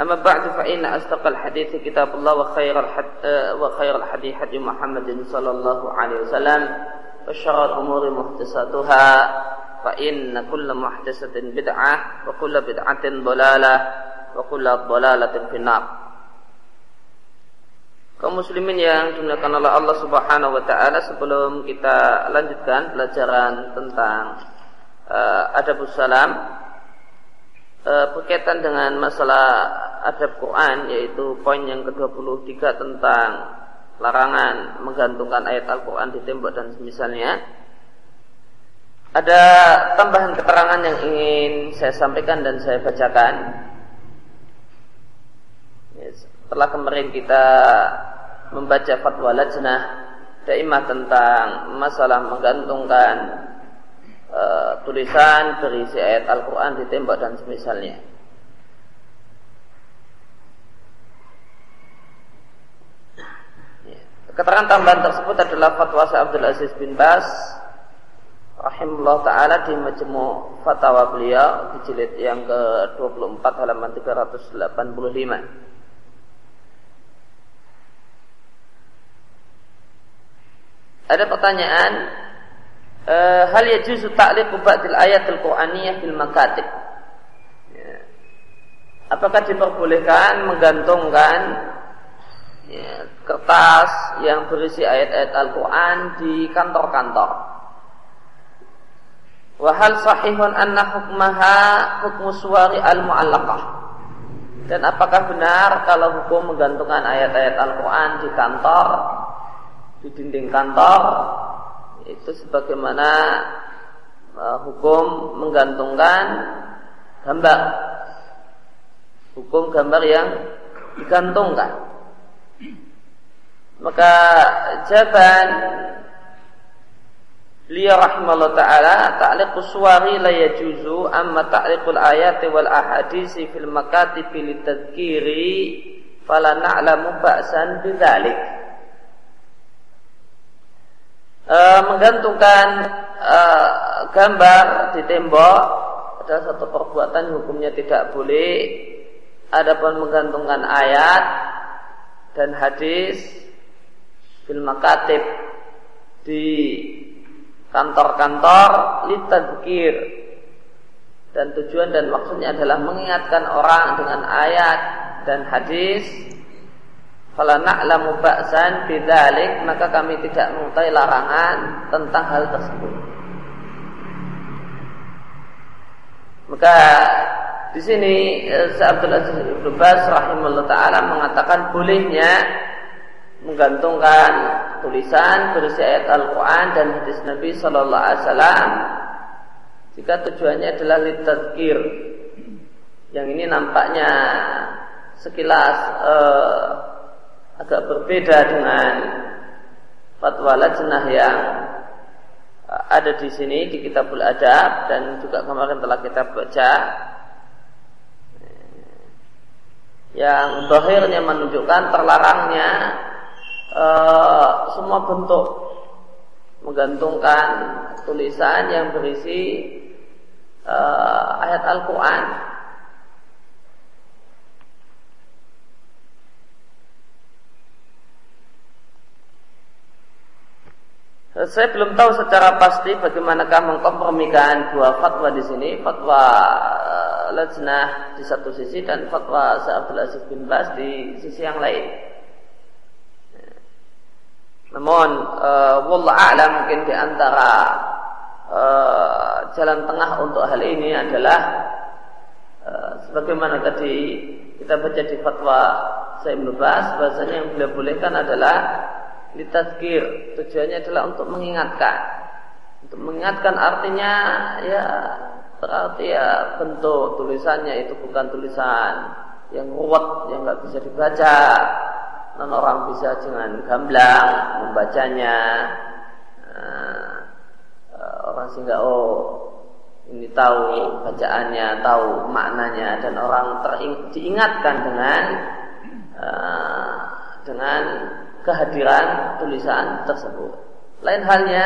أما بعد فإن أصدق الحديث كتاب الله وخير وخير الحديث حديث محمد صلى الله عليه وسلم وشر الأمور محدثاتها فإن كل محدثة بدعة وكل بدعة ضلالة وكل ضلالة في النار kaum muslimin yang dimuliakan oleh Allah Subhanahu wa taala sebelum kita lanjutkan pelajaran tentang uh, adabus salam uh, berkaitan dengan masalah adab Quran yaitu poin yang ke-23 tentang larangan menggantungkan ayat Al-Qur'an di tembok dan semisalnya. Ada tambahan keterangan yang ingin saya sampaikan dan saya bacakan. Setelah kemarin kita membaca fatwa lajnah daimah tentang masalah menggantungkan uh, tulisan berisi ayat Al-Quran di tembok dan semisalnya. Ya. Keterangan tambahan tersebut adalah fatwa Abdul Aziz bin Bas rahimahullah taala di majmu' fatwa beliau di jilid yang ke-24 halaman 385. Ada pertanyaan, hal yajuzu ta'liqu ba'dil ayatil Qur'aniyah fil makatib? Ya. Apakah diperbolehkan menggantungkan ya, kertas yang berisi ayat-ayat Al-Quran di kantor-kantor? Wahal sahihun anna hukmaha hukmu suwari al-mu'allaqah? Dan apakah benar kalau hukum menggantungkan ayat-ayat Al-Quran di kantor di dinding kantor itu sebagaimana uh, hukum menggantungkan gambar. Hukum gambar yang digantungkan. Maka jawaban Beliau rahimahullah ta'ala ta'liqus suwari la yajuzu amma ta'liqul ayati wal ahadisi fil makatibi litadhkiri fala na'lamu ba'san bidzalik e, menggantungkan e, gambar di tembok adalah satu perbuatan hukumnya tidak boleh. Adapun menggantungkan ayat dan hadis film makatib di kantor-kantor litadzkir dan tujuan dan maksudnya adalah mengingatkan orang dengan ayat dan hadis kalau na'lamu ba'san bidzalik maka kami tidak mengetahui larangan tentang hal tersebut. Maka di sini eh, Abdul Aziz bin Bas rahimahullah taala mengatakan bolehnya menggantungkan tulisan berisi ayat Al-Qur'an dan hadis Nabi sallallahu alaihi wasallam jika tujuannya adalah litadzkir. Yang ini nampaknya sekilas uh, agak berbeda dengan fatwa lajnah yang uh, ada di sini di Kitabul Adab dan juga kemarin telah kita baca. Yang bahirnya menunjukkan terlarangnya uh, semua bentuk menggantungkan tulisan yang berisi uh, ayat Al-Quran Saya belum tahu secara pasti bagaimanakah mengkompromikan dua fatwa di sini, fatwa uh, lajnah di satu sisi dan fatwa Sa'abdul Aziz bin Bas di sisi yang lain. Namun, uh, wallah a'lam mungkin di antara uh, jalan tengah untuk hal ini adalah uh, sebagaimana tadi kita baca di fatwa Sa'ib bin Bas, bahasanya yang boleh bolehkan adalah litazkir tujuannya adalah untuk mengingatkan. Untuk mengingatkan artinya ya berarti ya bentuk tulisannya itu bukan tulisan yang ruwet yang nggak bisa dibaca. Non orang bisa dengan gamblang membacanya. Uh, orang sehingga oh ini tahu bacaannya, tahu maknanya. Dan orang diingatkan dengan uh, dengan kehadiran tulisan tersebut. Lain halnya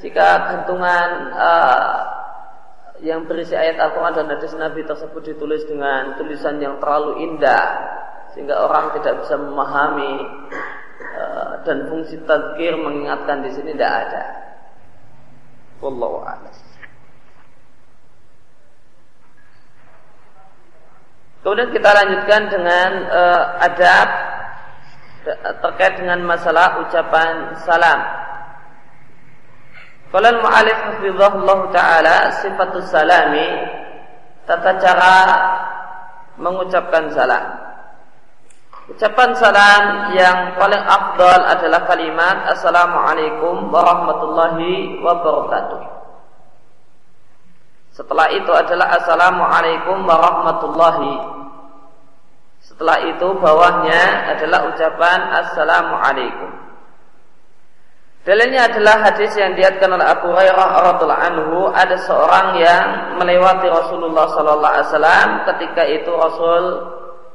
jika gantungan uh, yang berisi ayat Al-Quran dan hadis Nabi tersebut ditulis dengan tulisan yang terlalu indah sehingga orang tidak bisa memahami uh, dan fungsi tadkir mengingatkan di sini tidak ada. Wallahu a'lam. Kemudian kita lanjutkan dengan uh, adab terkait dengan masalah ucapan salam. Qala al-mu'allif hafizahullah taala sifatus salami tata cara mengucapkan salam. Ucapan salam yang paling afdal adalah kalimat Assalamualaikum warahmatullahi wabarakatuh. Setelah itu adalah Assalamualaikum warahmatullahi setelah itu bawahnya adalah ucapan Assalamualaikum. Dalilnya adalah hadis yang diatkan oleh Abu Hurairah radhiallahu anhu ada seorang yang melewati Rasulullah sallallahu alaihi wasallam ketika itu Rasul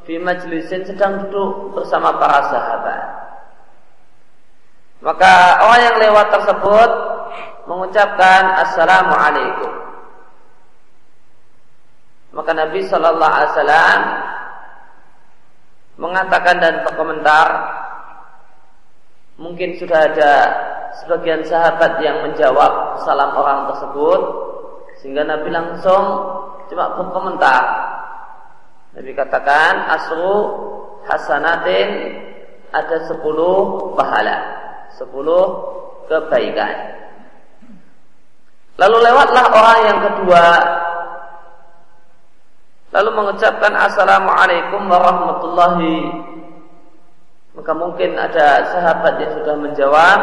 di majlisin sedang duduk bersama para sahabat. Maka orang yang lewat tersebut mengucapkan Assalamualaikum. Maka Nabi Shallallahu Alaihi Wasallam mengatakan dan berkomentar mungkin sudah ada sebagian sahabat yang menjawab salam orang tersebut sehingga Nabi langsung cuma berkomentar. Nabi katakan asru hasanatin ada sepuluh pahala sepuluh kebaikan. Lalu lewatlah orang yang kedua lalu mengucapkan assalamualaikum warahmatullahi. Maka mungkin ada sahabat yang sudah menjawab.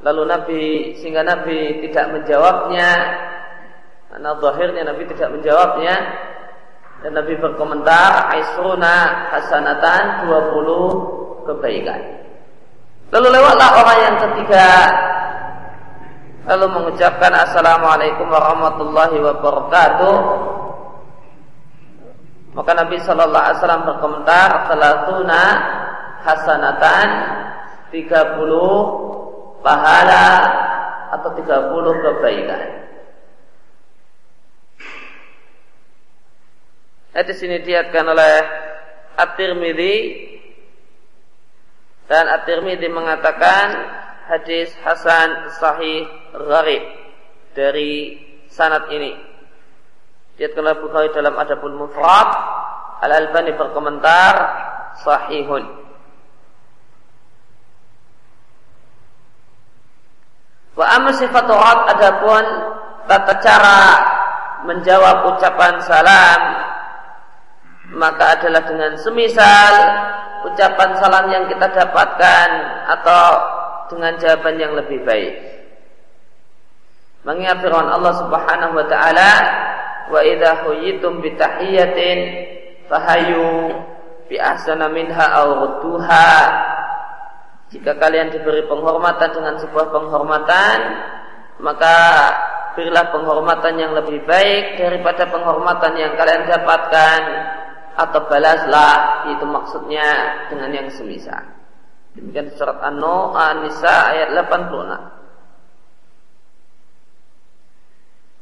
Lalu Nabi sehingga Nabi tidak menjawabnya. Karena zahirnya Nabi tidak menjawabnya. Dan Nabi berkomentar aisruna hasanatan 20 kebaikan. Lalu lewatlah orang yang ketiga. Lalu mengucapkan assalamualaikum warahmatullahi wabarakatuh maka Nabi Shallallahu Alaihi Wasallam berkomentar salatuna hasanatan 30 pahala atau 30 kebaikan. Hadis ini diatkan oleh At-Tirmidzi dan At-Tirmidzi mengatakan hadis hasan sahih gharib dari sanad ini. Diatkan oleh Bukhari dalam Adabul Mufrad. Al-Albani berkomentar sahihun. Wa amma sifatu rad adapun tata cara menjawab ucapan salam maka adalah dengan semisal ucapan salam yang kita dapatkan atau dengan jawaban yang lebih baik. Mengingat firman Allah Subhanahu wa taala wa idza huyitum bi tahiyatin fahayu bi ahsana minha aw rudduha jika kalian diberi penghormatan dengan sebuah penghormatan maka berilah penghormatan yang lebih baik daripada penghormatan yang kalian dapatkan atau balaslah itu maksudnya dengan yang semisal. Demikian surat An-Nisa ayat 86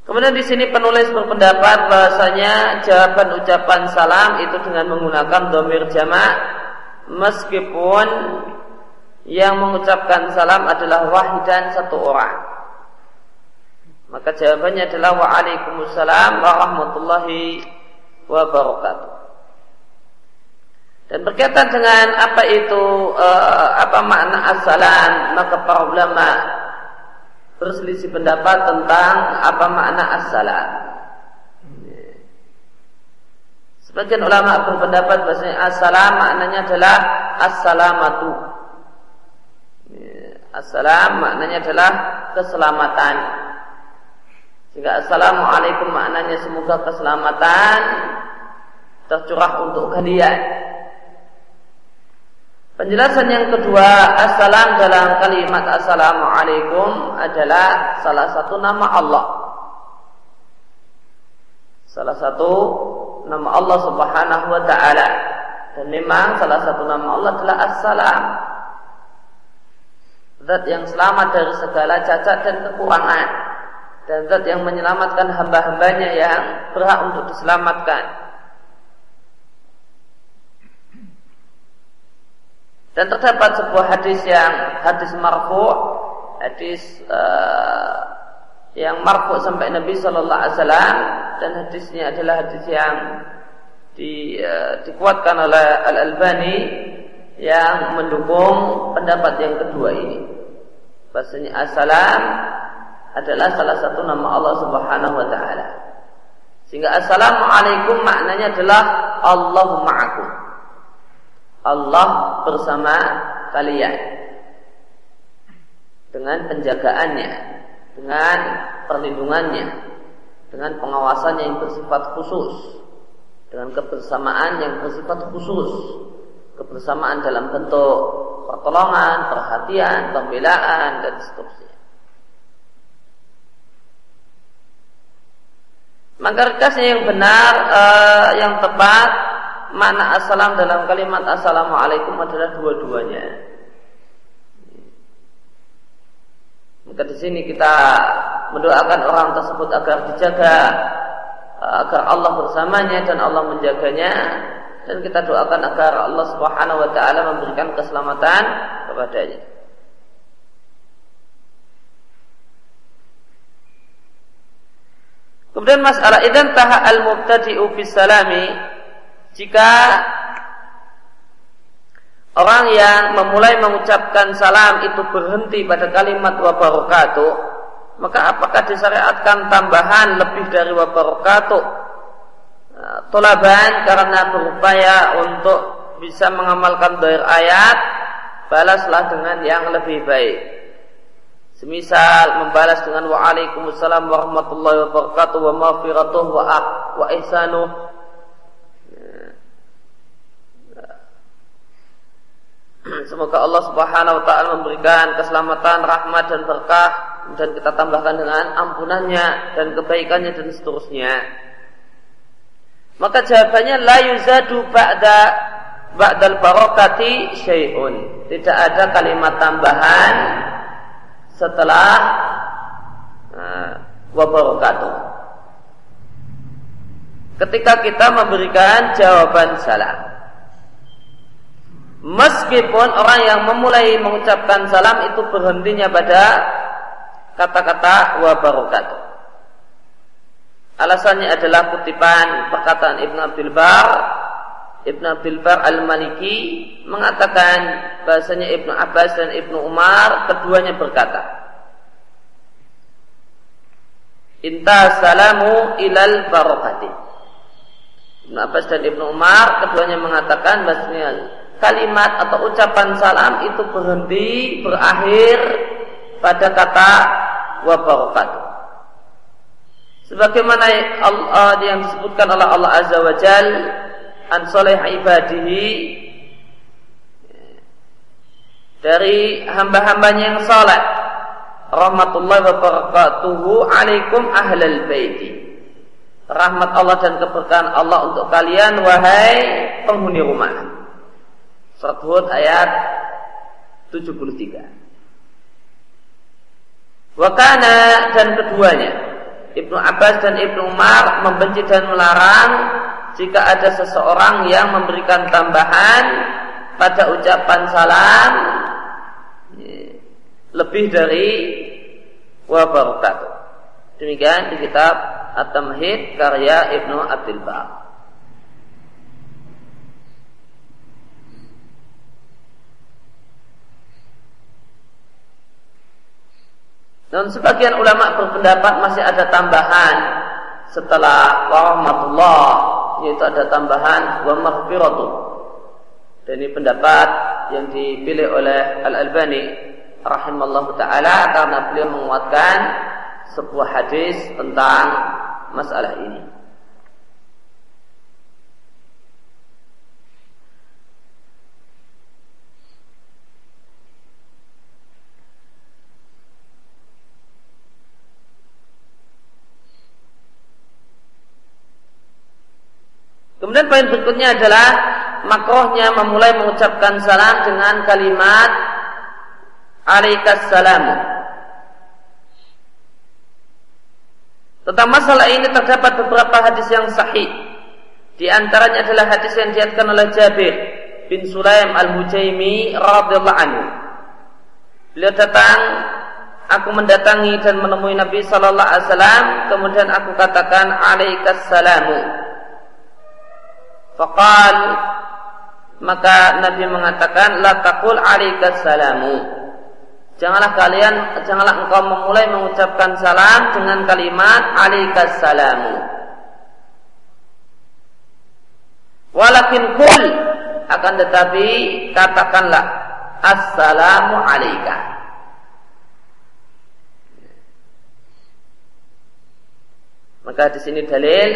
Kemudian di sini penulis berpendapat bahasanya jawaban ucapan salam itu dengan menggunakan domir jamak meskipun yang mengucapkan salam adalah wahidan satu orang. Maka jawabannya adalah waalaikumsalam warahmatullahi wabarakatuh. Dan berkaitan dengan apa itu uh, apa makna assalam maka para ulama berselisih pendapat tentang apa makna as-salam. Sebagian ulama berpendapat bahwasanya as-salam maknanya adalah as-salamatu. As-salam maknanya adalah keselamatan. Sehingga assalamualaikum maknanya semoga keselamatan tercurah untuk kalian. Penjelasan yang kedua, assalam dalam kalimat assalamualaikum adalah salah satu nama Allah. Salah satu nama Allah Subhanahu wa taala. Dan memang salah satu nama Allah adalah assalam. Zat yang selamat dari segala cacat dan kekurangan. Dan zat yang menyelamatkan hamba-hambanya yang berhak untuk diselamatkan. Dan terdapat sebuah hadis yang hadis marfu, hadis uh, yang marfu sampai Nabi Shallallahu Alaihi Wasallam dan hadisnya adalah hadis yang di, uh, dikuatkan oleh Al Albani yang mendukung pendapat yang kedua ini. Bahasanya assalam adalah salah satu nama Allah Subhanahu wa taala. Sehingga assalamualaikum maknanya adalah Allahu ma'akum. Allah bersama kalian dengan penjagaannya, dengan perlindungannya, dengan pengawasan yang bersifat khusus, dengan kebersamaan yang bersifat khusus, kebersamaan dalam bentuk pertolongan, perhatian, pembelaan dan seterusnya. Maka rekasnya yang benar, uh, yang tepat makna assalam dalam kalimat assalamualaikum adalah dua-duanya. Maka di sini kita mendoakan orang tersebut agar dijaga, agar Allah bersamanya dan Allah menjaganya, dan kita doakan agar Allah Subhanahu Wa Taala memberikan keselamatan kepadanya. Kemudian masalah idan taha al mubtadi'u bis salami jika orang yang memulai mengucapkan salam itu berhenti pada kalimat wa barakatuh, maka apakah disyariatkan tambahan lebih dari wa barakatuh? Nah, tolaban karena berupaya untuk bisa mengamalkan doir ayat, balaslah dengan yang lebih baik. Semisal membalas dengan waalaikumsalam warahmatullahi wabarakatuh wa maghfiratuh wa, wa ihsanuh Semoga Allah Subhanahu wa taala memberikan keselamatan, rahmat dan berkah dan kita tambahkan dengan ampunannya dan kebaikannya dan seterusnya. Maka jawabannya la yuzadu ba'da ba'dal barakati syai'un. Tidak ada kalimat tambahan setelah uh, wa barakatuh. Ketika kita memberikan jawaban salam. Meskipun orang yang memulai mengucapkan salam itu berhentinya pada kata-kata wa barakatuh. Alasannya adalah kutipan perkataan Ibn Abdul Bar Ibn Abdul Bar Al-Maliki mengatakan bahasanya Ibnu Abbas dan Ibnu Umar keduanya berkata Inta salamu ilal barakati Ibnu Abbas dan Ibnu Umar keduanya mengatakan bahasanya kalimat atau ucapan salam itu berhenti berakhir pada kata wa barakatuh. Sebagaimana Allah yang disebutkan oleh Allah Azza wa Jal an soleh ibadihi dari hamba-hambanya yang saleh. Rahmatullahi wa barakatuhu alaikum ahlal baiti. Rahmat Allah dan keberkahan Allah untuk kalian wahai penghuni rumah Surat Hud ayat 73. Wakana dan keduanya Ibnu Abbas dan Ibnu Umar membenci dan melarang jika ada seseorang yang memberikan tambahan pada ucapan salam lebih dari wa barakatuh. Demikian di kitab At-Tamhid karya Ibnu Abdul Bar. Dan sebagian ulama berpendapat masih ada tambahan setelah rahmatullah yaitu ada tambahan wa maghfiratu. Dan ini pendapat yang dipilih oleh Al-Albani rahimallahu taala karena beliau menguatkan sebuah hadis tentang masalah ini. Kemudian poin berikutnya adalah makrohnya memulai mengucapkan salam dengan kalimat alaikas salamu. Tentang masalah ini terdapat beberapa hadis yang sahih. Di antaranya adalah hadis yang diatkan oleh Jabir bin Sulaim al-Hujaimi radhiyallahu anhu. Beliau datang, aku mendatangi dan menemui Nabi sallallahu alaihi wasallam, kemudian aku katakan alaikas salamu. Fakal maka Nabi mengatakan la taqul alaikas salamu. Janganlah kalian janganlah engkau memulai mengucapkan salam dengan kalimat alaikas salamu. Walakin kul akan tetapi katakanlah assalamu alaika. Maka di sini dalil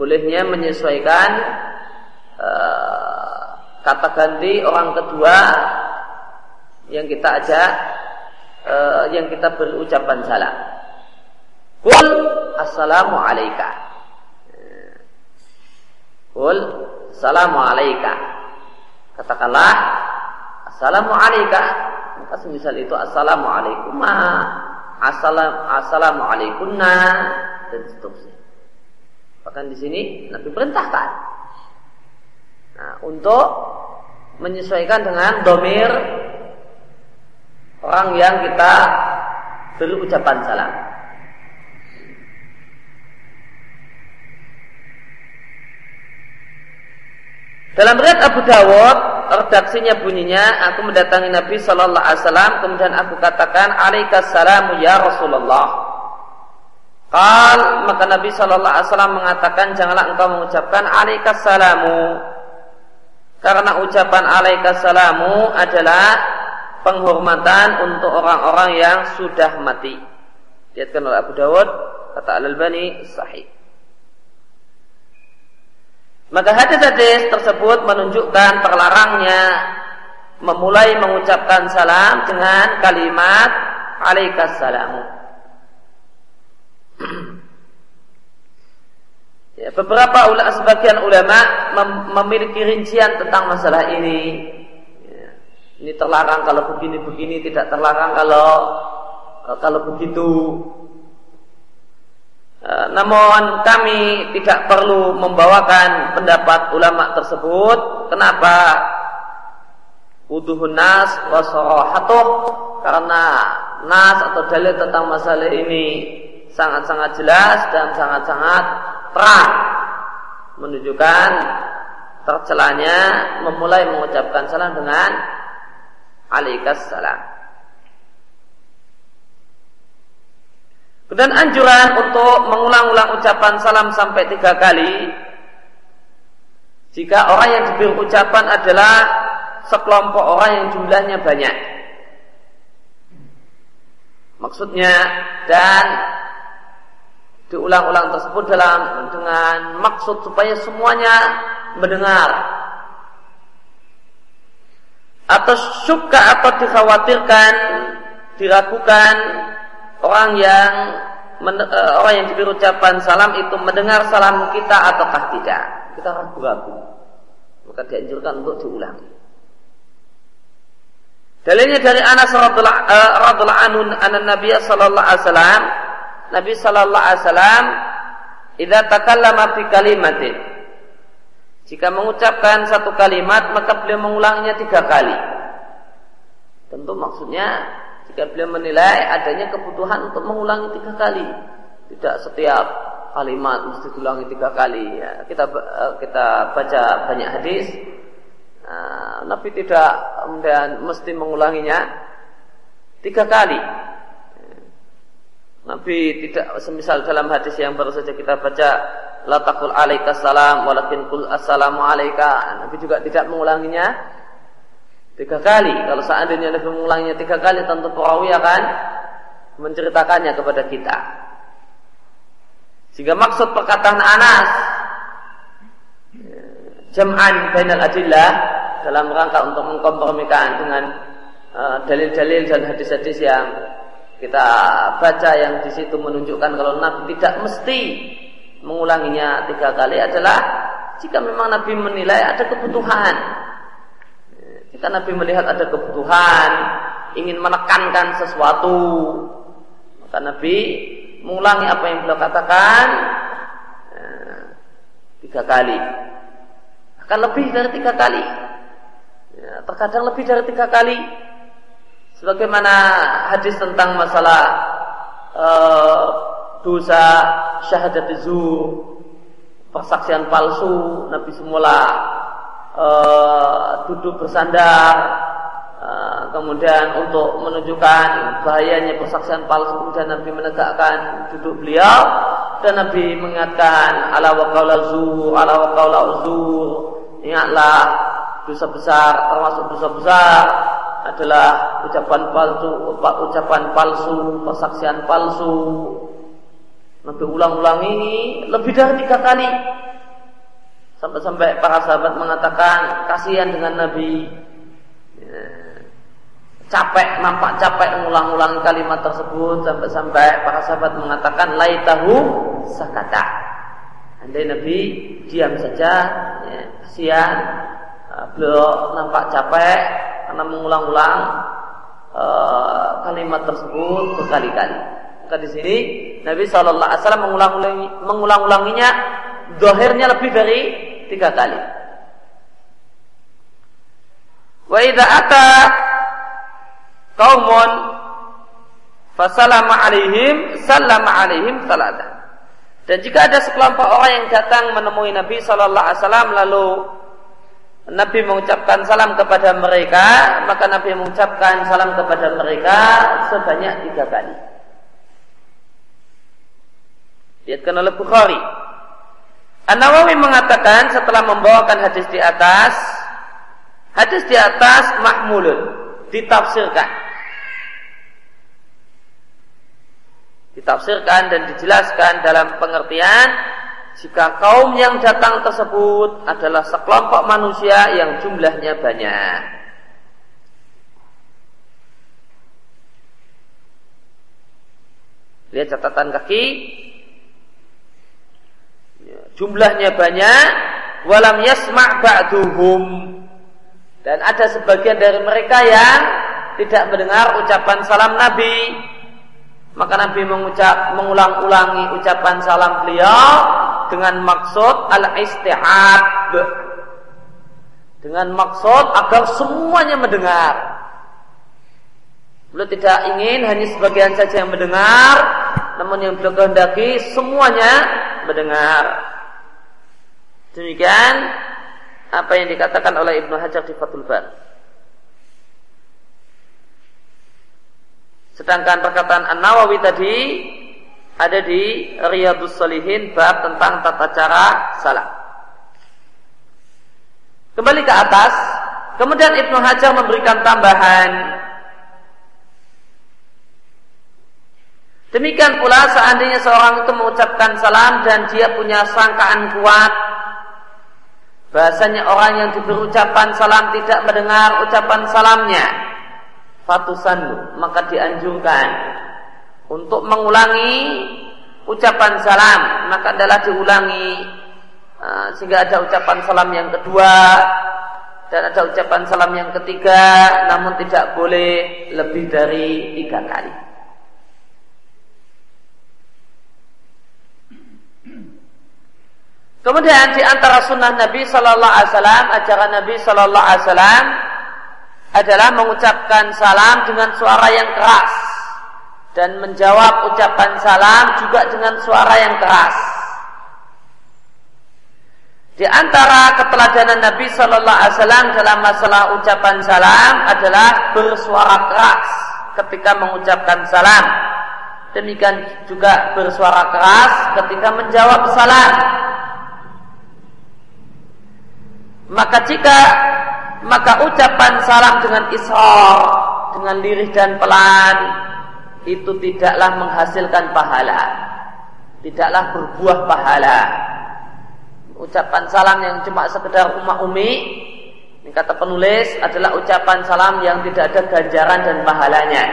bolehnya menyesuaikan uh, kata ganti orang kedua yang kita ajak uh, yang kita berucapan salam. Kul assalamu. Kul assalamu. Katakanlah assalamu. Maka semisal itu assalamu alaikum assalam assalamu dan seterusnya. Bahkan di sini Nabi perintahkan nah, untuk menyesuaikan dengan domir orang yang kita beri ucapan salam. Dalam riwayat Abu Dawud, redaksinya bunyinya, aku mendatangi Nabi Shallallahu Alaihi Wasallam, kemudian aku katakan, Alaikassalamu ya Rasulullah. Qal maka Nabi Shallallahu Alaihi Wasallam mengatakan janganlah engkau mengucapkan alaikas salamu karena ucapan alaikas salamu adalah penghormatan untuk orang-orang yang sudah mati. Diatkan oleh Abu Dawud kata Al Albani sahih. Maka hadis-hadis tersebut menunjukkan terlarangnya memulai mengucapkan salam dengan kalimat alaikas salamu. Ya, beberapa ulama sebagian ulama mem memiliki rincian tentang masalah ini. Ya, ini terlarang kalau begini-begini, tidak terlarang kalau eh, kalau begitu. Uh, namun kami tidak perlu membawakan pendapat ulama tersebut. Kenapa? Uduhun nas wasorohatuh karena nas atau dalil tentang masalah ini sangat-sangat jelas dan sangat-sangat terang menunjukkan tercelanya memulai mengucapkan salam dengan alaikas salam. Kemudian anjuran untuk mengulang-ulang ucapan salam sampai tiga kali jika orang yang diberi ucapan adalah sekelompok orang yang jumlahnya banyak. Maksudnya dan diulang-ulang tersebut dalam dengan maksud supaya semuanya mendengar. Atau suka atau dikhawatirkan diragukan orang yang eh, orang yang diberi ucapan salam itu mendengar salam kita ataukah tidak? Kita ragu-ragu. Maka dianjurkan untuk diulangi. Dalilnya dari Anas radhiallahu eh, anhu anan Nabi sallallahu alaihi wasallam Nabi Shallallahu Alaihi Wasallam idza takallama fi kalimatin jika mengucapkan satu kalimat maka beliau mengulangnya tiga kali. Tentu maksudnya jika beliau menilai adanya kebutuhan untuk mengulangi tiga kali tidak setiap kalimat mesti diulangi tiga kali. Ya, kita eh, kita baca banyak hadis nah, Nabi tidak kemudian mesti mengulanginya tiga kali Nabi tidak semisal dalam hadis yang baru saja kita baca la taqul alaika salam walakin qul assalamu alaika. Nabi juga tidak mengulanginya tiga kali. Kalau seandainya Nabi mengulanginya tiga kali tentu perawi akan menceritakannya kepada kita. Sehingga maksud perkataan Anas jam'an bainal adillah dalam rangka untuk mengkompromikan dengan eh, dalil-dalil uh, dan hadis-hadis yang kita baca yang di situ menunjukkan kalau Nabi tidak mesti mengulanginya tiga kali adalah jika memang Nabi menilai ada kebutuhan. Jika Nabi melihat ada kebutuhan, ingin menekankan sesuatu, maka Nabi mengulangi apa yang beliau katakan eh, tiga kali. Akan lebih dari tiga kali. Ya, terkadang lebih dari tiga kali. Sebagaimana hadis tentang masalah uh, dosa syahadat zur, persaksian palsu, Nabi semula uh, duduk bersandar, uh, kemudian untuk menunjukkan bahayanya persaksian palsu, kemudian Nabi menegakkan duduk beliau dan Nabi mengingatkan ala wa zur, ala wa zur, ingatlah dosa besar termasuk dosa besar adalah ucapan palsu, ucapan palsu, persaksian palsu. Nabi ulang-ulang ini lebih dari tiga kali. Sampai-sampai para sahabat mengatakan kasihan dengan Nabi. Ya. Capek, nampak capek mengulang-ulang kalimat tersebut sampai-sampai para sahabat mengatakan laitahu sakata. Andai Nabi diam saja, ya, kasihan. Beliau nampak capek, karena mengulang-ulang uh, kalimat tersebut berkali-kali. Maka di sini Nabi Shallallahu Alaihi Wasallam mengulang-ulangi, mengulang-ulanginya, dohirnya lebih dari tiga kali. Wa idza ata qaumun fasalama alaihim sallama alaihim salatan. Dan jika ada sekelompok orang yang datang menemui Nabi Shallallahu Alaihi Wasallam lalu Nabi mengucapkan salam kepada mereka, maka Nabi mengucapkan salam kepada mereka sebanyak tiga kali. Lihatkan oleh Bukhari. An-Nawawi mengatakan setelah membawakan hadis di atas, hadis di atas mahmulun, ditafsirkan. Ditafsirkan dan dijelaskan dalam pengertian jika kaum yang datang tersebut adalah sekelompok manusia yang jumlahnya banyak. Lihat catatan kaki. Ya, jumlahnya banyak. Walam yasma' ba'duhum. Dan ada sebagian dari mereka yang tidak mendengar ucapan salam Nabi. Maka Nabi mengulang-ulangi ucapan salam beliau dengan maksud al-istihab dengan maksud agar semuanya mendengar. Beliau tidak ingin hanya sebagian saja yang mendengar namun yang beliau kehendaki semuanya mendengar. Demikian apa yang dikatakan oleh Ibnu Hajar di Fathul Bar sedangkan perkataan An-Nawawi tadi ada di Riyadus Salihin bab tentang tata cara salat. Kembali ke atas, kemudian Ibnu Hajar memberikan tambahan. Demikian pula seandainya seorang itu mengucapkan salam dan dia punya sangkaan kuat Bahasanya orang yang diberi ucapan salam tidak mendengar ucapan salamnya Fatusan maka dianjurkan untuk mengulangi ucapan salam maka adalah diulangi. Uh, sehingga ada ucapan salam yang kedua dan ada ucapan salam yang ketiga namun tidak boleh lebih dari tiga kali. Kemudian di antara sunnah Nabi Sallallahu Alaihi Wasallam, ajaran Nabi Sallallahu Alaihi Wasallam adalah mengucapkan salam dengan suara yang keras dan menjawab ucapan salam juga dengan suara yang keras. Di antara keteladanan Nabi Shallallahu Alaihi Wasallam dalam masalah ucapan salam adalah bersuara keras ketika mengucapkan salam. Demikian juga bersuara keras ketika menjawab salam. Maka jika maka ucapan salam dengan ishar, dengan lirih dan pelan, itu tidaklah menghasilkan pahala. Tidaklah berbuah pahala. Ucapan salam yang cuma sekedar umat umi, ini kata penulis adalah ucapan salam yang tidak ada ganjaran dan pahalanya.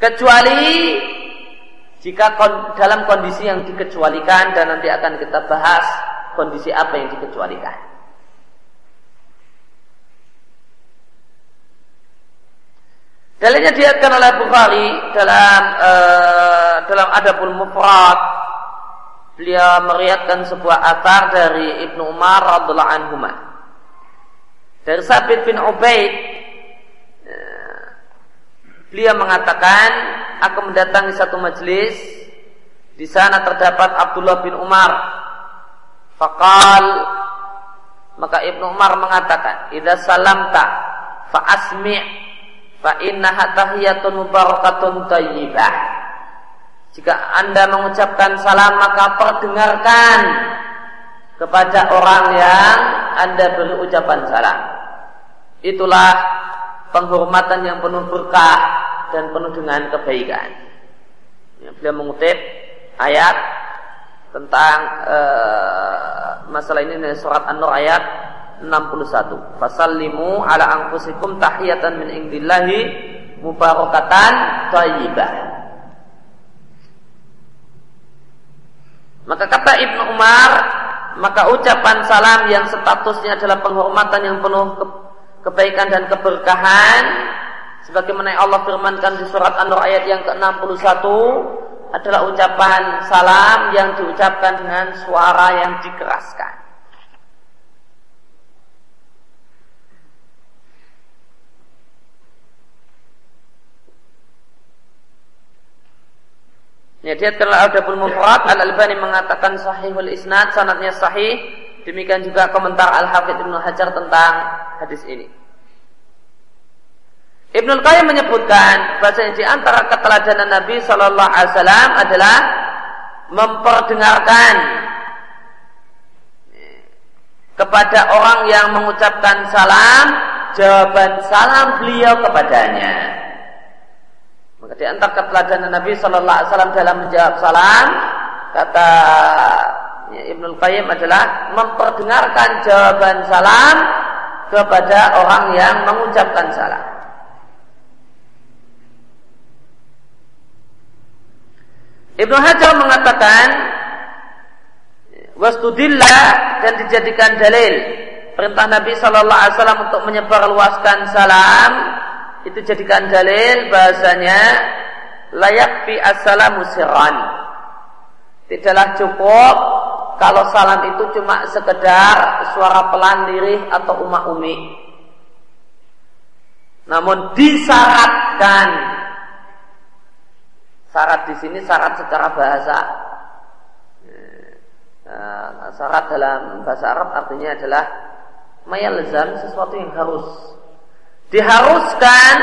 Kecuali jika dalam kondisi yang dikecualikan dan nanti akan kita bahas kondisi apa yang dikecualikan. Dalilnya diatkan oleh Bukhari dalam uh, dalam Adabul Mufrad. Beliau meriatkan sebuah atar dari Ibnu Umar radhiallahu anhu dari Sabit bin Ubaid eh, beliau mengatakan aku mendatangi satu majelis di sana terdapat Abdullah bin Umar. Fakal maka Ibnu Umar mengatakan idza salamta fa asmi' fa innaha tahiyatun mubarakatun thayyibah jika Anda mengucapkan salam maka perdengarkan kepada orang yang Anda beri ucapan salam. Itulah penghormatan yang penuh berkah dan penuh dengan kebaikan. Ya, beliau mengutip ayat tentang uh, masalah ini dari surat An-Nur ayat 61. Fasallimu ala anfusikum tahiyatan min indillahi mubarakatan thayyibah. Maka kata Ibnu Umar, maka ucapan salam yang statusnya adalah penghormatan yang penuh ke kebaikan dan keberkahan sebagaimana Allah firmankan di surat An-Nur ayat yang ke-61 adalah ucapan salam yang diucapkan dengan suara yang dikeraskan. Ya, dia telah ada mufrad Al Albani mengatakan sahihul isnad sanadnya sahih. Demikian juga komentar Al Hafidh Ibnu Hajar tentang hadis ini. Ibnu Qayyim menyebutkan bahwa di antara keteladanan Nabi Shallallahu Alaihi Wasallam adalah memperdengarkan kepada orang yang mengucapkan salam jawaban salam beliau kepadanya. Maka di antara keteladanan Nabi Shallallahu Alaihi Wasallam dalam menjawab salam kata ya, Ibnul Qayyim adalah memperdengarkan jawaban salam kepada orang yang mengucapkan salam. Ibnu Hajar mengatakan wastudillah dan dijadikan dalil perintah Nabi Shallallahu Alaihi Wasallam untuk menyebarluaskan salam itu jadikan dalil bahasanya layak fi assalamu sirran. Tidaklah cukup kalau salam itu cuma sekedar suara pelan lirih atau umak umi. Namun disyaratkan syarat di sini syarat secara bahasa. Nah, syarat dalam bahasa Arab artinya adalah mayalzam sesuatu yang harus diharuskan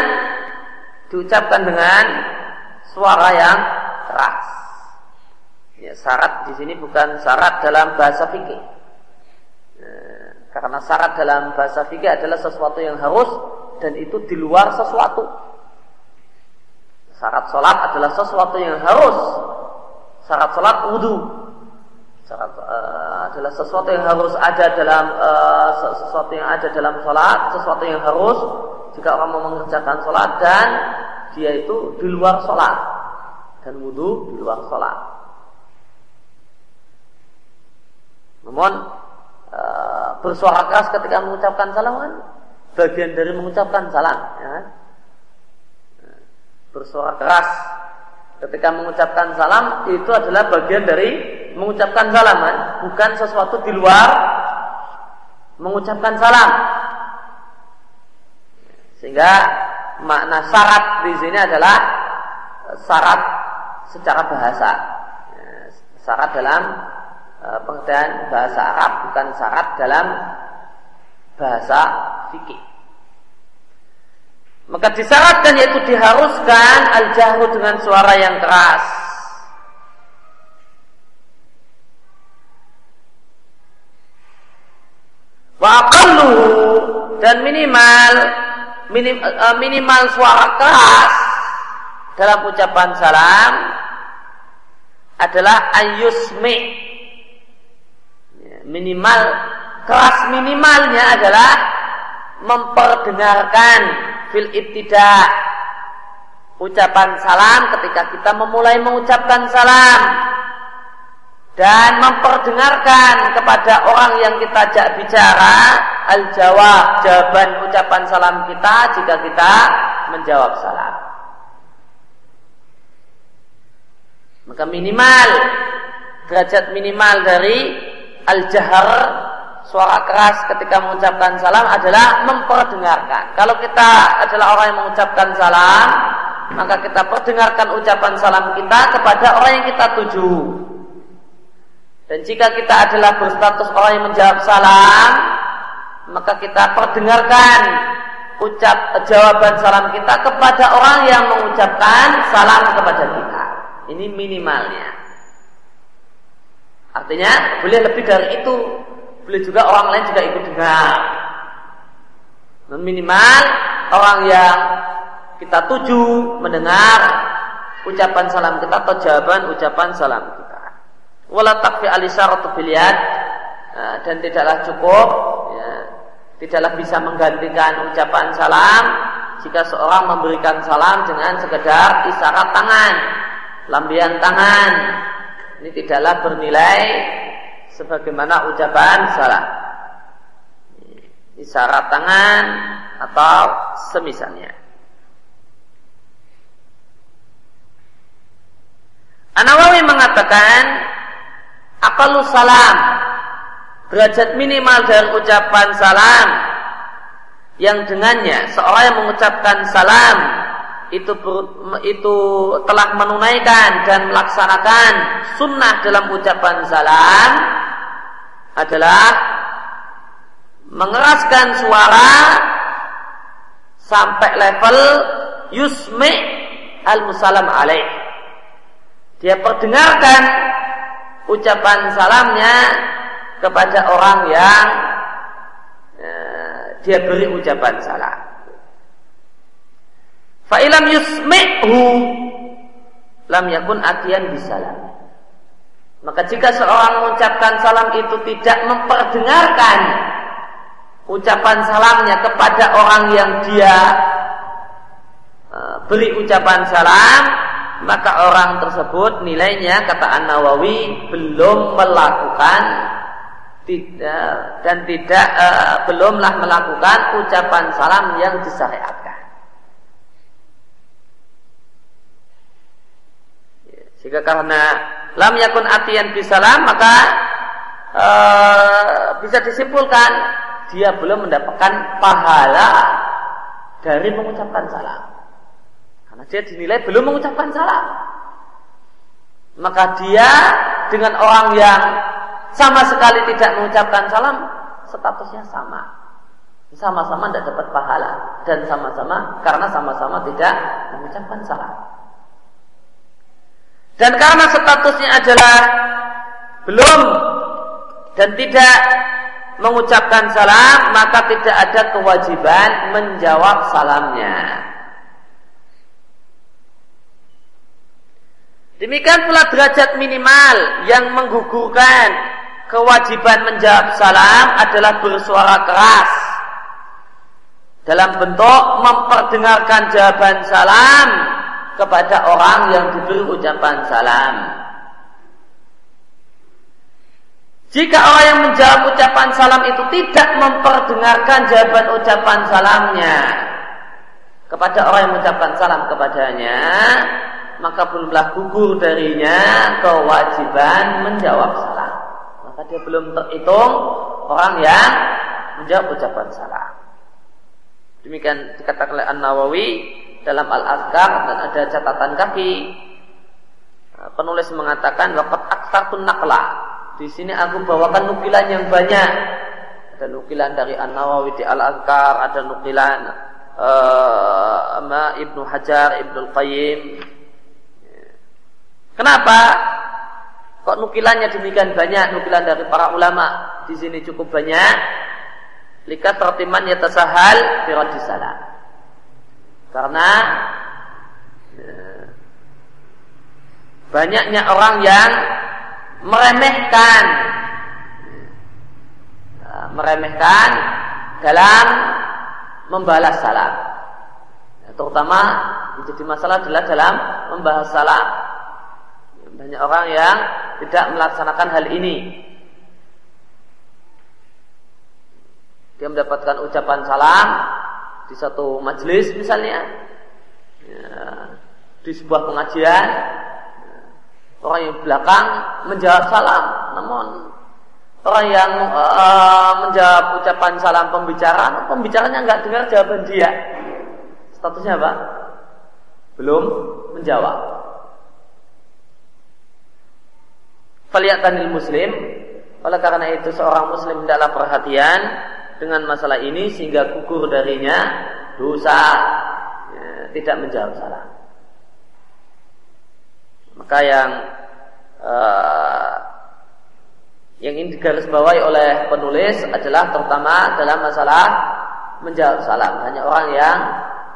diucapkan dengan suara yang keras. Ya, syarat di sini bukan syarat dalam bahasa fikih. Ya, karena syarat dalam bahasa fikih adalah sesuatu yang harus dan itu di luar sesuatu. Syarat sholat adalah sesuatu yang harus. Syarat sholat wudhu. Syarat uh, adalah sesuatu yang harus ada dalam uh, sesuatu yang ada dalam sholat, sesuatu yang harus jika orang mau mengerjakan sholat dan dia itu di luar sholat dan wudhu di luar sholat. Namun e, bersuara keras ketika mengucapkan salam kan bagian dari mengucapkan salam. Ya? Bersuara keras ketika mengucapkan salam itu adalah bagian dari mengucapkan salam kan? bukan sesuatu di luar mengucapkan salam. Sehingga makna syarat di sini adalah syarat secara bahasa. Syarat dalam e, pengertian bahasa Arab bukan syarat dalam bahasa fikih. Maka disyaratkan yaitu diharuskan al-jahru dengan suara yang keras. Wa dan minimal minim, uh, minimal suara keras dalam ucapan salam adalah ayusmi ya, minimal keras minimalnya adalah memperdengarkan fil ibtida ucapan salam ketika kita memulai mengucapkan salam dan memperdengarkan kepada orang yang kita ajak bicara al-jawab jawaban ucapan salam kita jika kita menjawab salam. Maka minimal derajat minimal dari al-jahar suara keras ketika mengucapkan salam adalah memperdengarkan. Kalau kita adalah orang yang mengucapkan salam, maka kita perdengarkan ucapan salam kita kepada orang yang kita tuju. Dan jika kita adalah berstatus orang yang menjawab salam, maka kita perdengarkan ucap jawaban salam kita kepada orang yang mengucapkan salam kepada kita. Ini minimalnya. Artinya boleh lebih dari itu. Boleh juga orang lain juga ikut dengar. Dan minimal orang yang kita tuju mendengar ucapan salam kita atau jawaban ucapan salam kita. Wala takfi alisyaratu biliyad eh, dan tidaklah cukup ya, tidaklah bisa menggantikan ucapan salam jika seorang memberikan salam dengan sekedar isyarat tangan, lambian tangan. Ini tidaklah bernilai sebagaimana ucapan salam. Isyarat tangan atau semisalnya. Anawawi mengatakan akalu salam derajat minimal dari ucapan salam yang dengannya seorang yang mengucapkan salam itu itu telah menunaikan dan melaksanakan sunnah dalam ucapan salam adalah mengeraskan suara sampai level yusmi al musalam alaih dia perdengarkan ucapan salamnya kepada orang yang eh, dia beri ucapan salam. Fa'ilam yusmi'hu lam yakun atiyan bisalam. Maka jika seorang mengucapkan salam itu tidak memperdengarkan ucapan salamnya kepada orang yang dia eh, beri ucapan salam, maka orang tersebut nilainya kata An Nawawi belum melakukan tidak dan tidak uh, belumlah melakukan ucapan salam yang disyariatkan. Jika karena lam yakun atian bisalam maka uh, bisa disimpulkan dia belum mendapatkan pahala dari mengucapkan salam. Karena dia dinilai belum mengucapkan salam. Maka dia dengan orang yang sama sekali tidak mengucapkan salam, statusnya sama. Sama-sama tidak dapat pahala dan sama-sama karena sama-sama tidak mengucapkan salam. Dan karena statusnya adalah belum dan tidak mengucapkan salam, maka tidak ada kewajiban menjawab salamnya. Demikian pula derajat minimal yang menggugurkan kewajiban menjawab salam adalah bersuara keras dalam bentuk memperdengarkan jawaban salam kepada orang yang diberi ucapan salam. Jika orang yang menjawab ucapan salam itu tidak memperdengarkan jawaban ucapan salamnya kepada orang yang mengucapkan salam kepadanya, maka belumlah gugur darinya kewajiban menjawab salam. Maka dia belum terhitung orang yang menjawab ucapan salam. Demikian dikatakan oleh An Nawawi dalam Al Azkar dan ada catatan kaki. Penulis mengatakan wakat aksartun nakla. Di sini aku bawakan nukilan yang banyak. Ada nukilan dari An Nawawi di Al Azkar, ada nukilan uh, Ibnu Hajar, Ibnu Qayyim, Kenapa? Kok nukilannya demikian banyak? Nukilan dari para ulama di sini cukup banyak. Likat tertiman yatasahal firadi salam. Karena eh, banyaknya orang yang meremehkan eh, meremehkan dalam membalas salam. terutama menjadi masalah adalah dalam membahas salam. Banyak orang yang tidak melaksanakan hal ini. Dia mendapatkan ucapan salam di satu majelis misalnya, ya, di sebuah pengajian, orang yang belakang menjawab salam, namun orang yang uh, menjawab ucapan salam pembicaraan, pembicaranya nggak dengar jawaban dia. Statusnya apa? Belum menjawab. Faliyatanil muslim oleh karena itu seorang muslim hendaklah perhatian dengan masalah ini sehingga gugur darinya dosa ya, tidak menjawab salam. Maka yang uh, yang ingin digarisbawahi oleh penulis adalah terutama dalam masalah menjawab salam. Hanya orang yang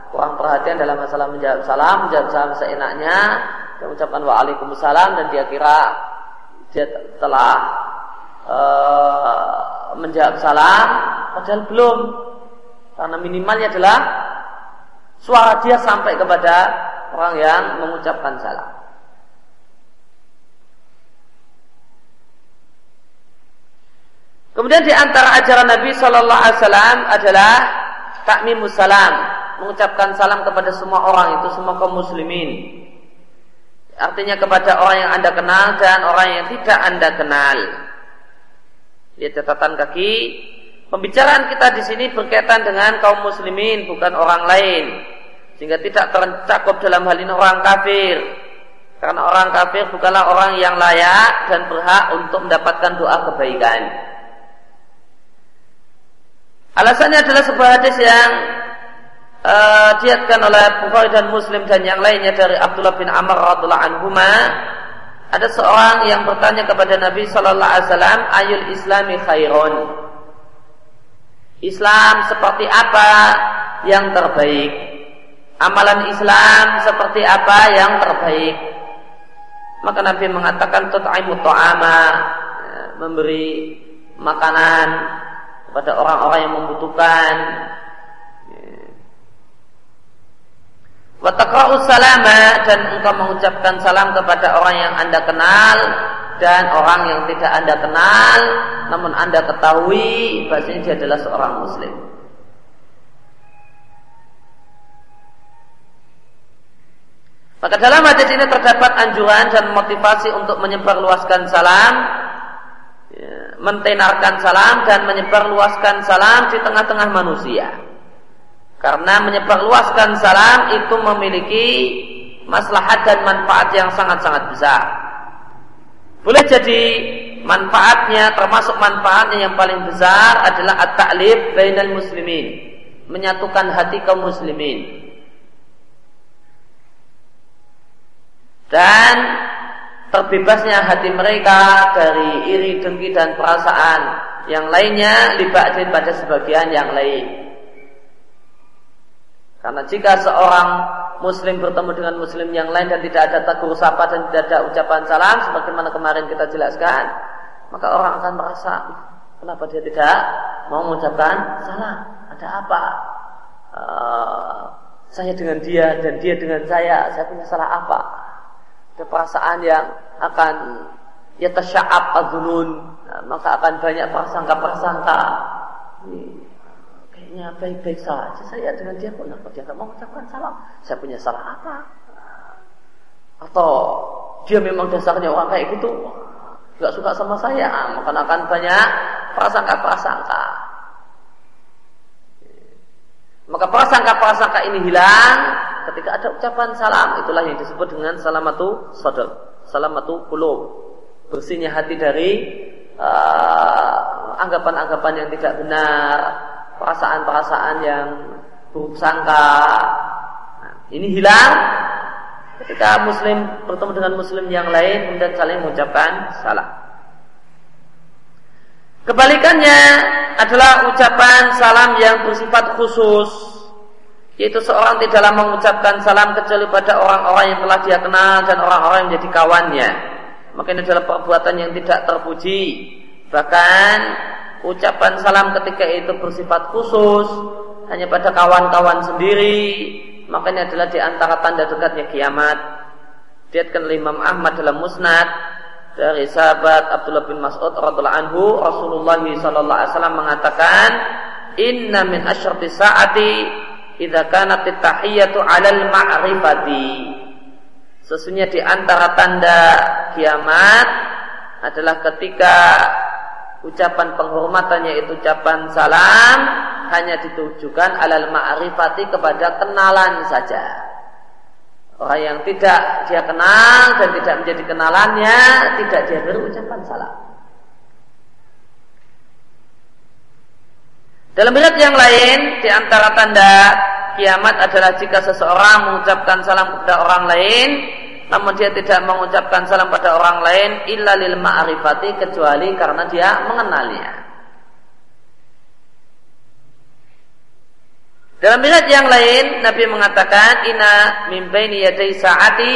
kurang perhatian dalam masalah menjawab salam, menjawab salam seenaknya, dan mengucapkan waalaikumsalam dan dia kira dia telah uh, menjawab salam, padahal belum. Karena minimalnya adalah suara dia sampai kepada orang yang mengucapkan salam. Kemudian di antara ajaran Nabi Shallallahu Alaihi Wasallam adalah takmimus salam, mengucapkan salam kepada semua orang itu semua kaum muslimin. Artinya kepada orang yang anda kenal dan orang yang tidak anda kenal. Ya catatan kaki. Pembicaraan kita di sini berkaitan dengan kaum muslimin bukan orang lain, sehingga tidak tercakup dalam hal ini orang kafir. Karena orang kafir bukanlah orang yang layak dan berhak untuk mendapatkan doa kebaikan. Alasannya adalah sebuah hadis yang uh, diatkan oleh Bukhari dan Muslim dan yang lainnya dari Abdullah bin Amr radhiallahu anhuma. Ada seorang yang bertanya kepada Nabi Shallallahu Alaihi Wasallam, "Ayul Islami khairun?" Islam seperti apa yang terbaik? Amalan Islam seperti apa yang terbaik? Maka Nabi mengatakan tut'imu ta'ama memberi makanan kepada orang-orang yang membutuhkan. Wataqra'u salama dan engkau mengucapkan salam kepada orang yang anda kenal dan orang yang tidak anda kenal, namun anda ketahui bahasanya dia adalah seorang muslim. Maka dalam hadis ini terdapat anjuran dan motivasi untuk menyebarluaskan salam ya, mentenarkan salam dan menyebarluaskan salam di tengah-tengah manusia. Karena menyebarluaskan salam itu memiliki maslahat dan manfaat yang sangat-sangat besar. Boleh jadi manfaatnya termasuk manfaatnya yang paling besar adalah at-ta'lib bainal muslimin, menyatukan hati kaum muslimin. Dan terbebasnya hati mereka dari iri, dengki dan perasaan yang lainnya libatin pada sebagian yang lain. Karena jika seorang muslim bertemu dengan muslim yang lain dan tidak ada tegur sapa dan tidak ada ucapan salam sebagaimana kemarin kita jelaskan, maka orang akan merasa kenapa dia tidak mau mengucapkan salam? Ada apa? Uh, saya dengan dia dan dia dengan saya, saya punya salah apa? Ada perasaan yang akan ya tasya'ab adzunun nah, maka akan banyak prasangka-prasangka kayaknya baik-baik saja. Saya dengan dia pun kenapa dia tidak mau mengucapkan salam? Saya punya salah apa? Atau dia memang dasarnya orang kayak gitu? Nggak suka sama saya. Maka akan banyak prasangka-prasangka. Maka prasangka-prasangka ini hilang ketika ada ucapan salam. Itulah yang disebut dengan salamatu sadar salamatu kulub bersihnya hati dari uh, anggapan-anggapan uh, yang tidak benar perasaan-perasaan yang buruk sangka nah, ini hilang ketika muslim bertemu dengan muslim yang lain kemudian saling mengucapkan salam kebalikannya adalah ucapan salam yang bersifat khusus yaitu seorang tidaklah mengucapkan salam kecuali pada orang-orang yang telah dia kenal dan orang-orang yang menjadi kawannya. Maka ini adalah perbuatan yang tidak terpuji. Bahkan ucapan salam ketika itu bersifat khusus hanya pada kawan-kawan sendiri makanya adalah di antara tanda dekatnya kiamat. Diatkan oleh Imam Ahmad dalam Musnad dari sahabat Abdullah bin Mas'ud radhiallahu anhu Rasulullah sallallahu alaihi wasallam mengatakan inna min asyrati sa'ati idza kanat at-tahiyyatu 'alal ma'rifati Sesungguhnya di antara tanda kiamat adalah ketika ucapan penghormatannya itu ucapan salam hanya ditujukan alal ma'rifati kepada kenalan saja. Orang yang tidak dia kenal dan tidak menjadi kenalannya tidak dia beri ucapan salam. Dalam riwayat yang lain di antara tanda kiamat adalah jika seseorang mengucapkan salam kepada orang lain namun dia tidak mengucapkan salam pada orang lain illa lil ma'rifati kecuali karena dia mengenalnya. Dalam riwayat yang lain Nabi mengatakan ina mimbaini yadai saati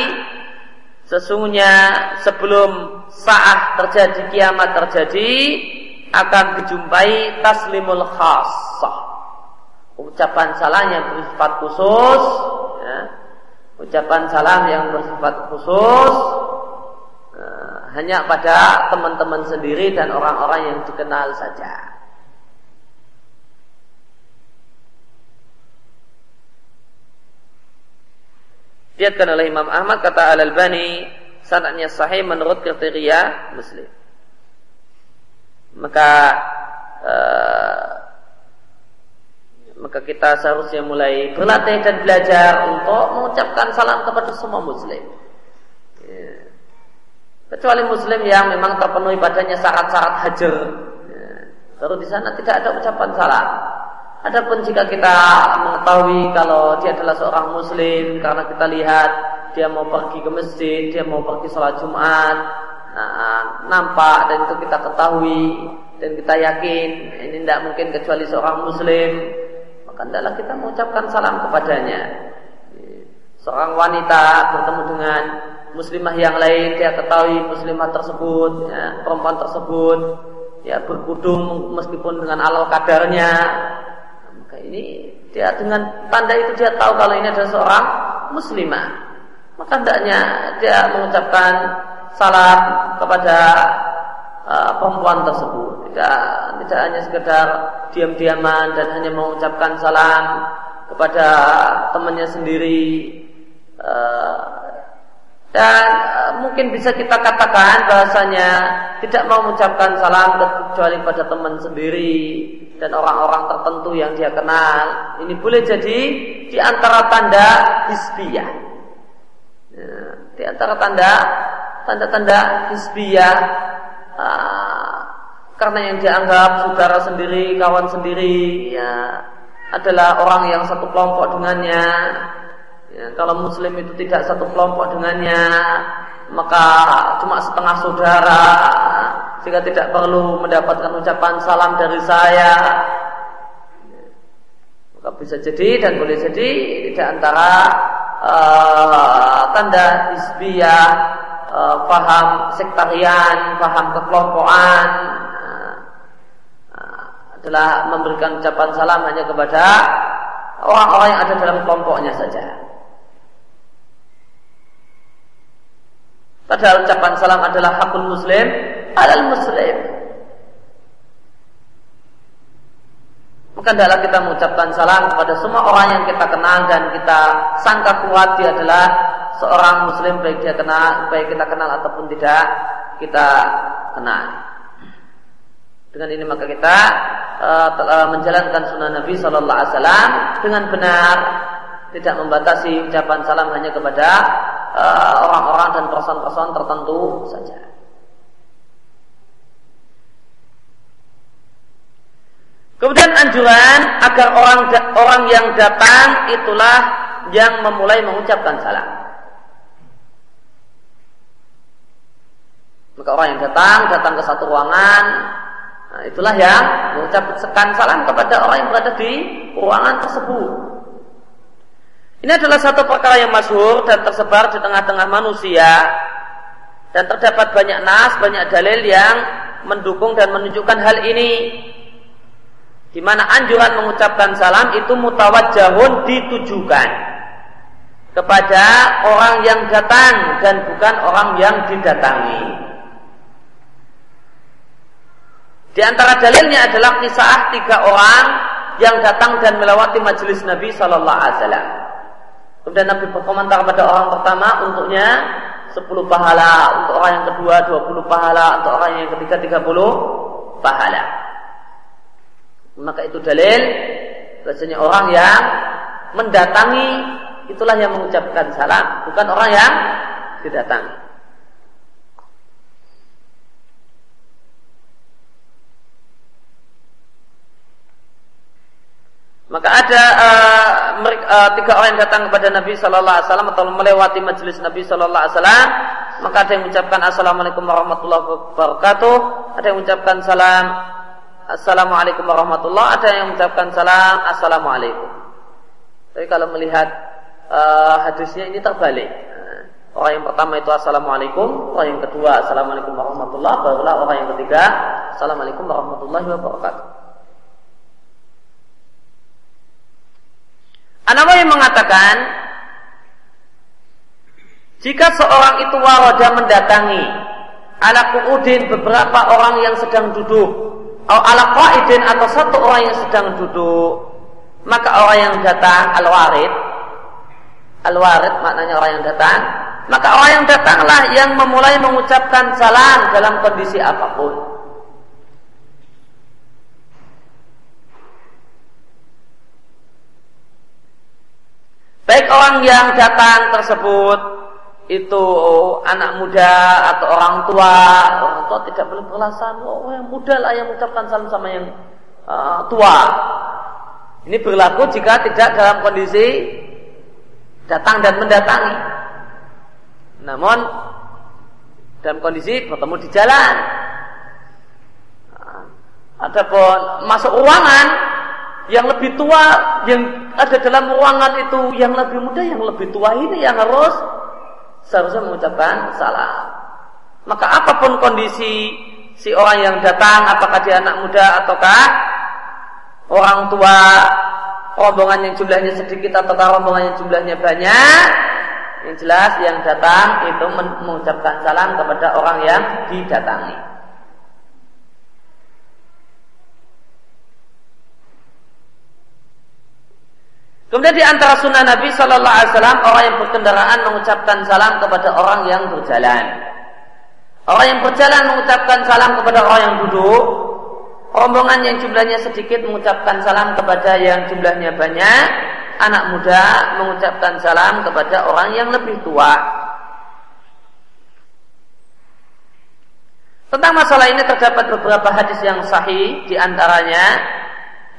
sesungguhnya sebelum saat terjadi kiamat terjadi akan dijumpai taslimul khassah ucapan salam yang bersifat khusus ya. Ucapan salam yang bersifat khusus uh, hanya pada teman-teman sendiri dan orang-orang yang dikenal saja. Diatkan oleh Imam Ahmad kata Al-Albani sanadnya sahih menurut kriteria Muslim. Maka uh, maka kita seharusnya mulai berlatih dan belajar untuk mengucapkan salam kepada semua Muslim. Ya. Kecuali Muslim yang memang terpenuhi badannya syarat-syarat hajar. Ya. Baru di sana tidak ada ucapan salam. Adapun jika kita mengetahui kalau dia adalah seorang muslim karena kita lihat dia mau pergi ke masjid, dia mau pergi sholat Jumat, nah, nampak dan itu kita ketahui dan kita yakin ini tidak mungkin kecuali seorang muslim, maka hendaklah kita mengucapkan salam kepadanya. Seorang wanita bertemu dengan muslimah yang lain, dia ketahui muslimah tersebut, ya, perempuan tersebut, ya berkudung meskipun dengan alal kadarnya, ini dia dengan tanda itu dia tahu kalau ini adalah seorang muslimah. Maka hendaknya dia mengucapkan salam kepada uh, perempuan tersebut. Tidak tidak hanya sekedar diam-diaman dan hanya mengucapkan salam kepada temannya sendiri. Uh, dan uh, mungkin bisa kita katakan bahasanya tidak mau mengucapkan salam kecuali pada teman sendiri dan orang-orang tertentu yang dia kenal. Ini boleh jadi di antara tanda hisbiyah. Ya, di antara tanda tanda-tanda hisbiyah uh, karena yang dianggap saudara sendiri, kawan sendiri, ya adalah orang yang satu kelompok dengannya. Ya, kalau Muslim itu tidak satu kelompok dengannya, maka cuma setengah saudara sehingga tidak perlu mendapatkan ucapan salam dari saya maka bisa jadi dan boleh jadi di antara uh, tanda isbiyah uh, paham sektarian paham kekelompokan uh, adalah memberikan ucapan salam hanya kepada orang-orang yang ada dalam kelompoknya saja Padahal ucapan salam adalah hakul muslim alal muslim. Maka adalah kita mengucapkan salam kepada semua orang yang kita kenal dan kita sangka kuat dia adalah seorang muslim baik dia kenal, baik kita kenal ataupun tidak kita kenal. Dengan ini maka kita uh, menjalankan sunnah Nabi Shallallahu Alaihi Wasallam dengan benar, tidak membatasi ucapan salam hanya kepada uh, orang-orang dan person-person tertentu saja. Kemudian anjuran agar orang orang yang datang itulah yang memulai mengucapkan salam. Maka orang yang datang datang ke satu ruangan, nah itulah yang mengucapkan salam kepada orang yang berada di ruangan tersebut. Ini adalah satu perkara yang masyhur dan tersebar di tengah-tengah manusia dan terdapat banyak nas, banyak dalil yang mendukung dan menunjukkan hal ini. Di mana anjuran mengucapkan salam itu mutawajjahun ditujukan. kepada orang yang datang dan bukan orang yang didatangi. Di antara dalilnya adalah kisah tiga orang yang datang dan melewati majelis Nabi Shallallahu Alaihi Wasallam. Kemudian Nabi berkomentar kepada orang pertama untuknya 10 pahala, untuk orang yang kedua 20 pahala, untuk orang yang ketiga 30 pahala. Maka itu dalil Biasanya orang yang mendatangi itulah yang mengucapkan salam, bukan orang yang didatangi. Maka ada uh, mereka, uh, tiga orang yang datang kepada Nabi Shallallahu Alaihi Wasallam atau melewati majelis Nabi Shallallahu Alaihi Wasallam, maka ada yang mengucapkan Assalamualaikum warahmatullahi wabarakatuh, ada yang mengucapkan salam Assalamualaikum warahmatullah, ada yang mengucapkan salam Assalamualaikum. Tapi kalau melihat uh, hadisnya ini terbalik. Orang yang pertama itu Assalamualaikum, orang yang kedua Assalamualaikum warahmatullah, barulah orang yang ketiga Assalamualaikum warahmatullahi wabarakatuh. Anawawi mengatakan jika seorang itu waroda mendatangi ala kuudin beberapa orang yang sedang duduk ala qaidin atau satu orang yang sedang duduk maka orang yang datang al warid al warid maknanya orang yang datang. Maka orang yang datanglah yang memulai mengucapkan salam dalam kondisi apa pun. Baik orang yang datang tersebut itu anak muda atau orang tua, orang tua tidak boleh beralasan, oh yang muda lah yang mengucapkan salam sama yang uh, tua. Ini berlaku jika tidak dalam kondisi datang dan mendatangi. Namun dalam kondisi bertemu di jalan. Nah, adapun masuk ruangan yang lebih tua yang ada dalam ruangan itu yang lebih muda yang lebih tua ini yang harus seharusnya mengucapkan salam. Maka apa pun kondisi si orang yang datang apakah dia anak muda ataukah orang tua rombongan yang jumlahnya sedikit ataukah rombongan yang jumlahnya banyak yang jelas yang datang itu mengucapkan salam kepada orang yang didatangi Kemudian di antara sunnah Nabi Shallallahu Alaihi Wasallam orang yang berkendaraan mengucapkan salam kepada orang yang berjalan. Orang yang berjalan mengucapkan salam kepada orang yang duduk. Rombongan yang jumlahnya sedikit mengucapkan salam kepada yang jumlahnya banyak. Anak muda mengucapkan salam kepada orang yang lebih tua. Tentang masalah ini terdapat beberapa hadis yang sahih di antaranya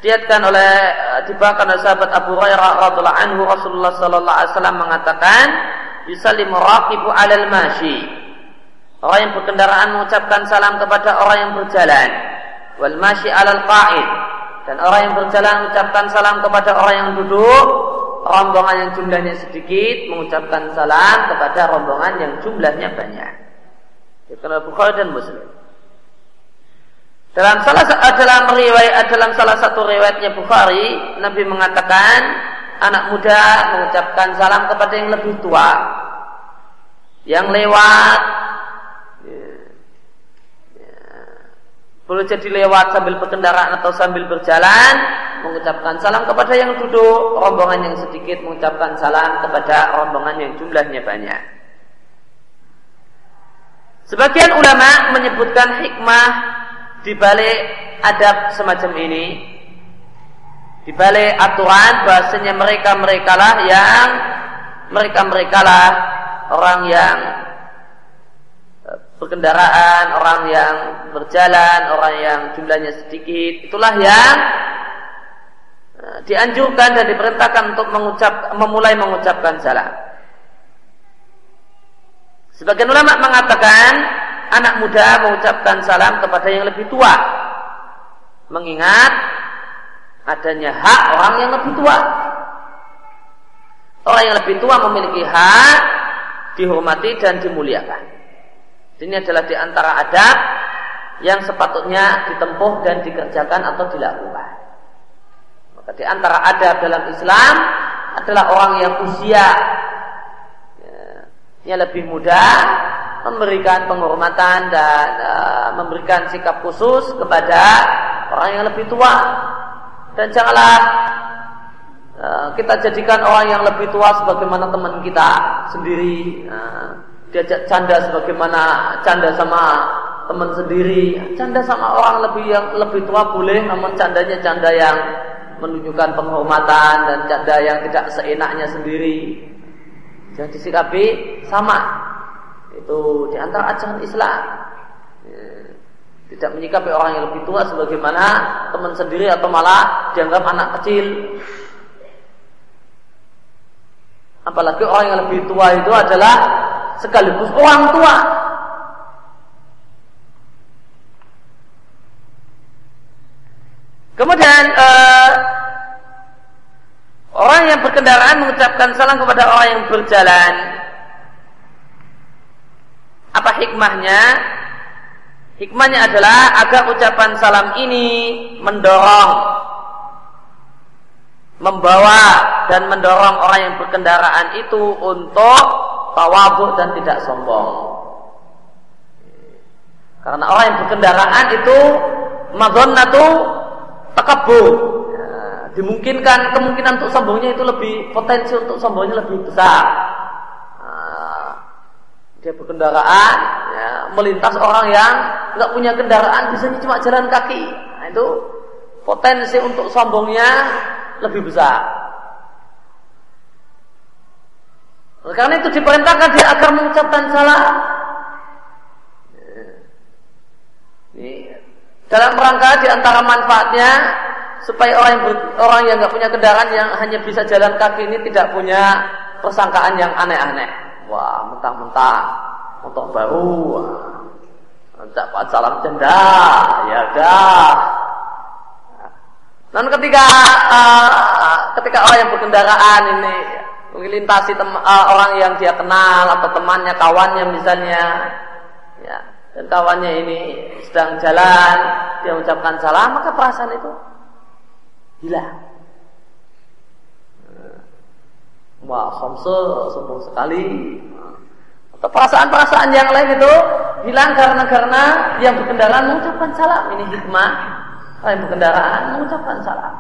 diatkan oleh eh, dibawakan oleh sahabat Abu Hurairah radhiallahu anhu Rasulullah sallallahu alaihi wasallam mengatakan yusallimu raqibu 'alal mashi orang yang berkendaraan mengucapkan salam kepada orang yang berjalan wal mashi 'alal qa'id dan orang yang berjalan mengucapkan salam kepada orang yang duduk rombongan yang jumlahnya sedikit mengucapkan salam kepada rombongan yang jumlahnya banyak. Itu Bukhari dan Muslim. Dalam salah dalam riwayat dalam salah satu riwayatnya Bukhari, Nabi mengatakan anak muda mengucapkan salam kepada yang lebih tua, yang lewat. Boleh jadi lewat sambil berkendaraan atau sambil berjalan, mengucapkan salam kepada yang duduk, rombongan yang sedikit mengucapkan salam kepada rombongan yang jumlahnya banyak. Sebagian ulama menyebutkan hikmah di balik adab semacam ini, di balik aturan bahasanya mereka mereka lah yang mereka mereka lah orang yang e, berkendaraan, orang yang berjalan, orang yang jumlahnya sedikit, itulah yang e, dianjurkan dan diperintahkan untuk mengucap, memulai mengucapkan salam. Sebagian ulama mengatakan anak muda mengucapkan salam kepada yang lebih tua. Mengingat adanya hak orang yang lebih tua. Orang yang lebih tua memiliki hak dihormati dan dimuliakan. Ini adalah di antara adab yang sepatutnya ditempuh dan dikerjakan atau dilakukan. Maka di antara adab dalam Islam adalah orang yang usia yang lebih muda memberikan penghormatan dan uh, memberikan sikap khusus kepada orang yang lebih tua. Dan janganlah uh, kita jadikan orang yang lebih tua sebagaimana teman kita sendiri uh, diajak canda sebagaimana canda sama teman sendiri. Canda sama orang lebih yang lebih tua boleh namun candanya canda yang menunjukkan penghormatan dan canda yang tidak seenaknya sendiri jangan disikapi sama itu di antara ajaran Islam. Ya. Tidak menyikapi orang yang lebih tua sebagaimana teman sendiri atau malah dianggap anak kecil. Apalagi orang yang lebih tua itu adalah sekaligus orang tua. Kemudian uh, orang yang berkendaraan mengucapkan salam kepada orang yang berjalan apa hikmahnya? Hikmahnya adalah agar ucapan salam ini mendorong membawa dan mendorong orang yang berkendaraan itu untuk tawabuh dan tidak sombong. Karena orang yang berkendaraan itu madonnatu takabur. Dimungkinkan kemungkinan untuk sombongnya itu lebih potensi untuk sombongnya lebih besar. Dia berkendaraan ya, melintas orang yang nggak punya kendaraan biasanya cuma jalan kaki. Nah, itu potensi untuk sombongnya lebih besar. Karena itu diperintahkan dia agar mengucapkan salah ini dalam rangka di antara manfaatnya supaya orang yang ber, orang yang nggak punya kendaraan yang hanya bisa jalan kaki ini tidak punya persangkaan yang aneh-aneh Wah, mentang-mentang motor baru. Dapat salam janda, ya dah. Dan ketika uh, ketika orang yang berkendaraan ini melintasi uh, orang yang dia kenal atau temannya, kawannya misalnya, ya, dan kawannya ini sedang jalan, dia mengucapkan salam, maka perasaan itu hilang. Wah, khamsa sombong sekali. Atau perasaan-perasaan yang lain itu hilang karena karena yang berkendaraan mengucapkan salam. Ini hikmah. Yang berkendaraan mengucapkan salam.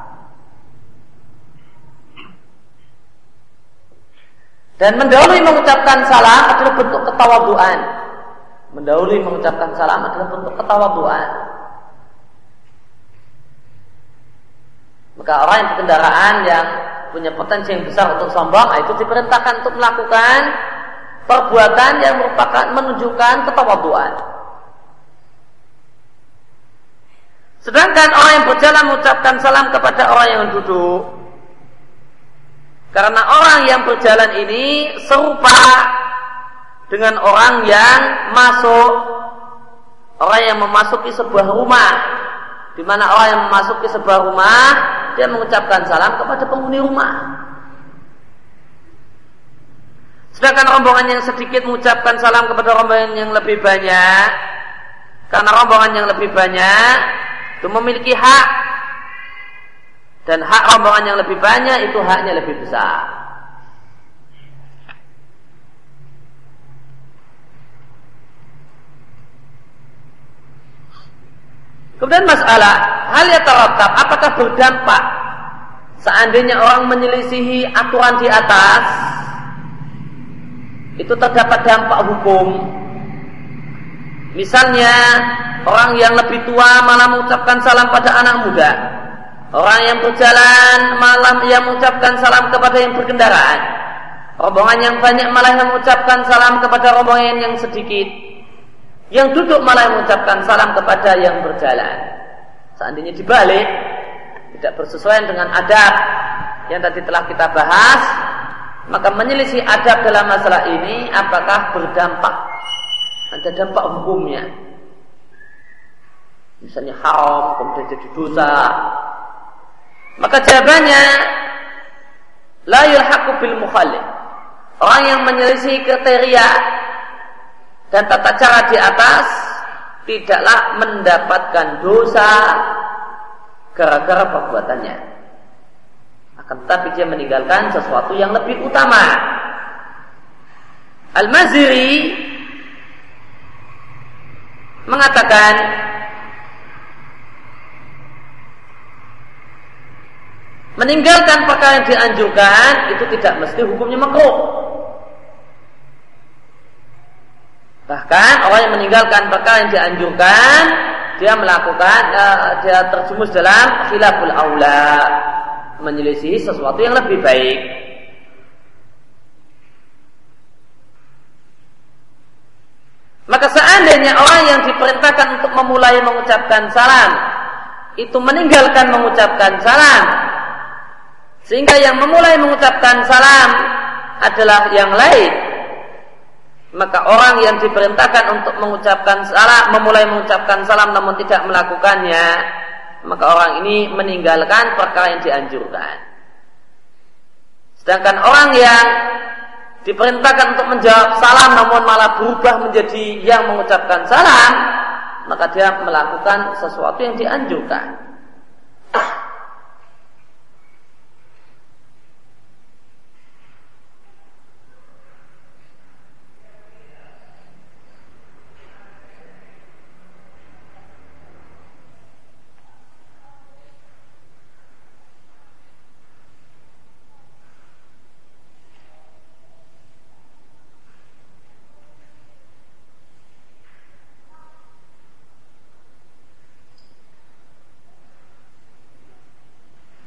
Dan mendahului mengucapkan salam adalah bentuk ketawaduan. Mendahului mengucapkan salam adalah bentuk ketawaduan. Maka orang yang berkendaraan yang punya potensi yang besar untuk sombong, nah itu diperintahkan untuk melakukan perbuatan yang merupakan menunjukkan ketawaduan. Sedangkan orang yang berjalan mengucapkan salam kepada orang yang duduk, karena orang yang berjalan ini serupa dengan orang yang masuk, orang yang memasuki sebuah rumah, di mana orang yang memasuki sebuah rumah dia mengucapkan salam kepada penghuni rumah. Sedangkan rombongan yang sedikit mengucapkan salam kepada rombongan yang lebih banyak, karena rombongan yang lebih banyak itu memiliki hak dan hak rombongan yang lebih banyak itu haknya lebih besar. Kemudian masalah hal yang teratap apakah berdampak seandainya orang menyelisihi aturan di atas itu terdapat dampak hukum. Misalnya orang yang lebih tua malah mengucapkan salam pada anak muda. Orang yang berjalan malam yang mengucapkan salam kepada yang berkendaraan. Rombongan yang banyak malah mengucapkan salam kepada rombongan yang sedikit. Yang duduk malah mengucapkan salam kepada yang berjalan. Seandainya dibalik, tidak bersesuaian dengan adab yang tadi telah kita bahas, maka menyelisih adab dalam masalah ini apakah berdampak? Ada dampak hukumnya. Misalnya haram, kemudian jadi dosa. Maka jawabannya, la yulhaqu bil mukhalif. Orang yang menyelisih kriteria dan tata cara di atas tidaklah mendapatkan dosa gara-gara perbuatannya. Akan tetapi dia meninggalkan sesuatu yang lebih utama. Al-Maziri mengatakan meninggalkan perkara yang dianjurkan itu tidak mesti hukumnya makruh. Bahkan orang yang meninggalkan perkara yang dianjurkan dia melakukan uh, dia terjumus dalam khilaful aula menyelisihi sesuatu yang lebih baik. Maka seandainya orang yang diperintahkan untuk memulai mengucapkan salam itu meninggalkan mengucapkan salam sehingga yang memulai mengucapkan salam adalah yang lain maka orang yang diperintahkan untuk mengucapkan salam memulai mengucapkan salam namun tidak melakukannya maka orang ini meninggalkan perkara yang dianjurkan. Sedangkan orang yang diperintahkan untuk menjawab salam namun malah berubah menjadi yang mengucapkan salam maka dia melakukan sesuatu yang dianjurkan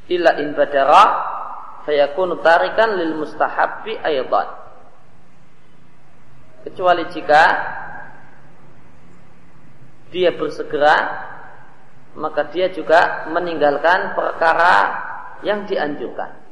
illa in badara fayakunu tarikan lil mustahabbi aydan. Kecuali jika dia bersegera maka dia juga meninggalkan perkara yang dianjurkan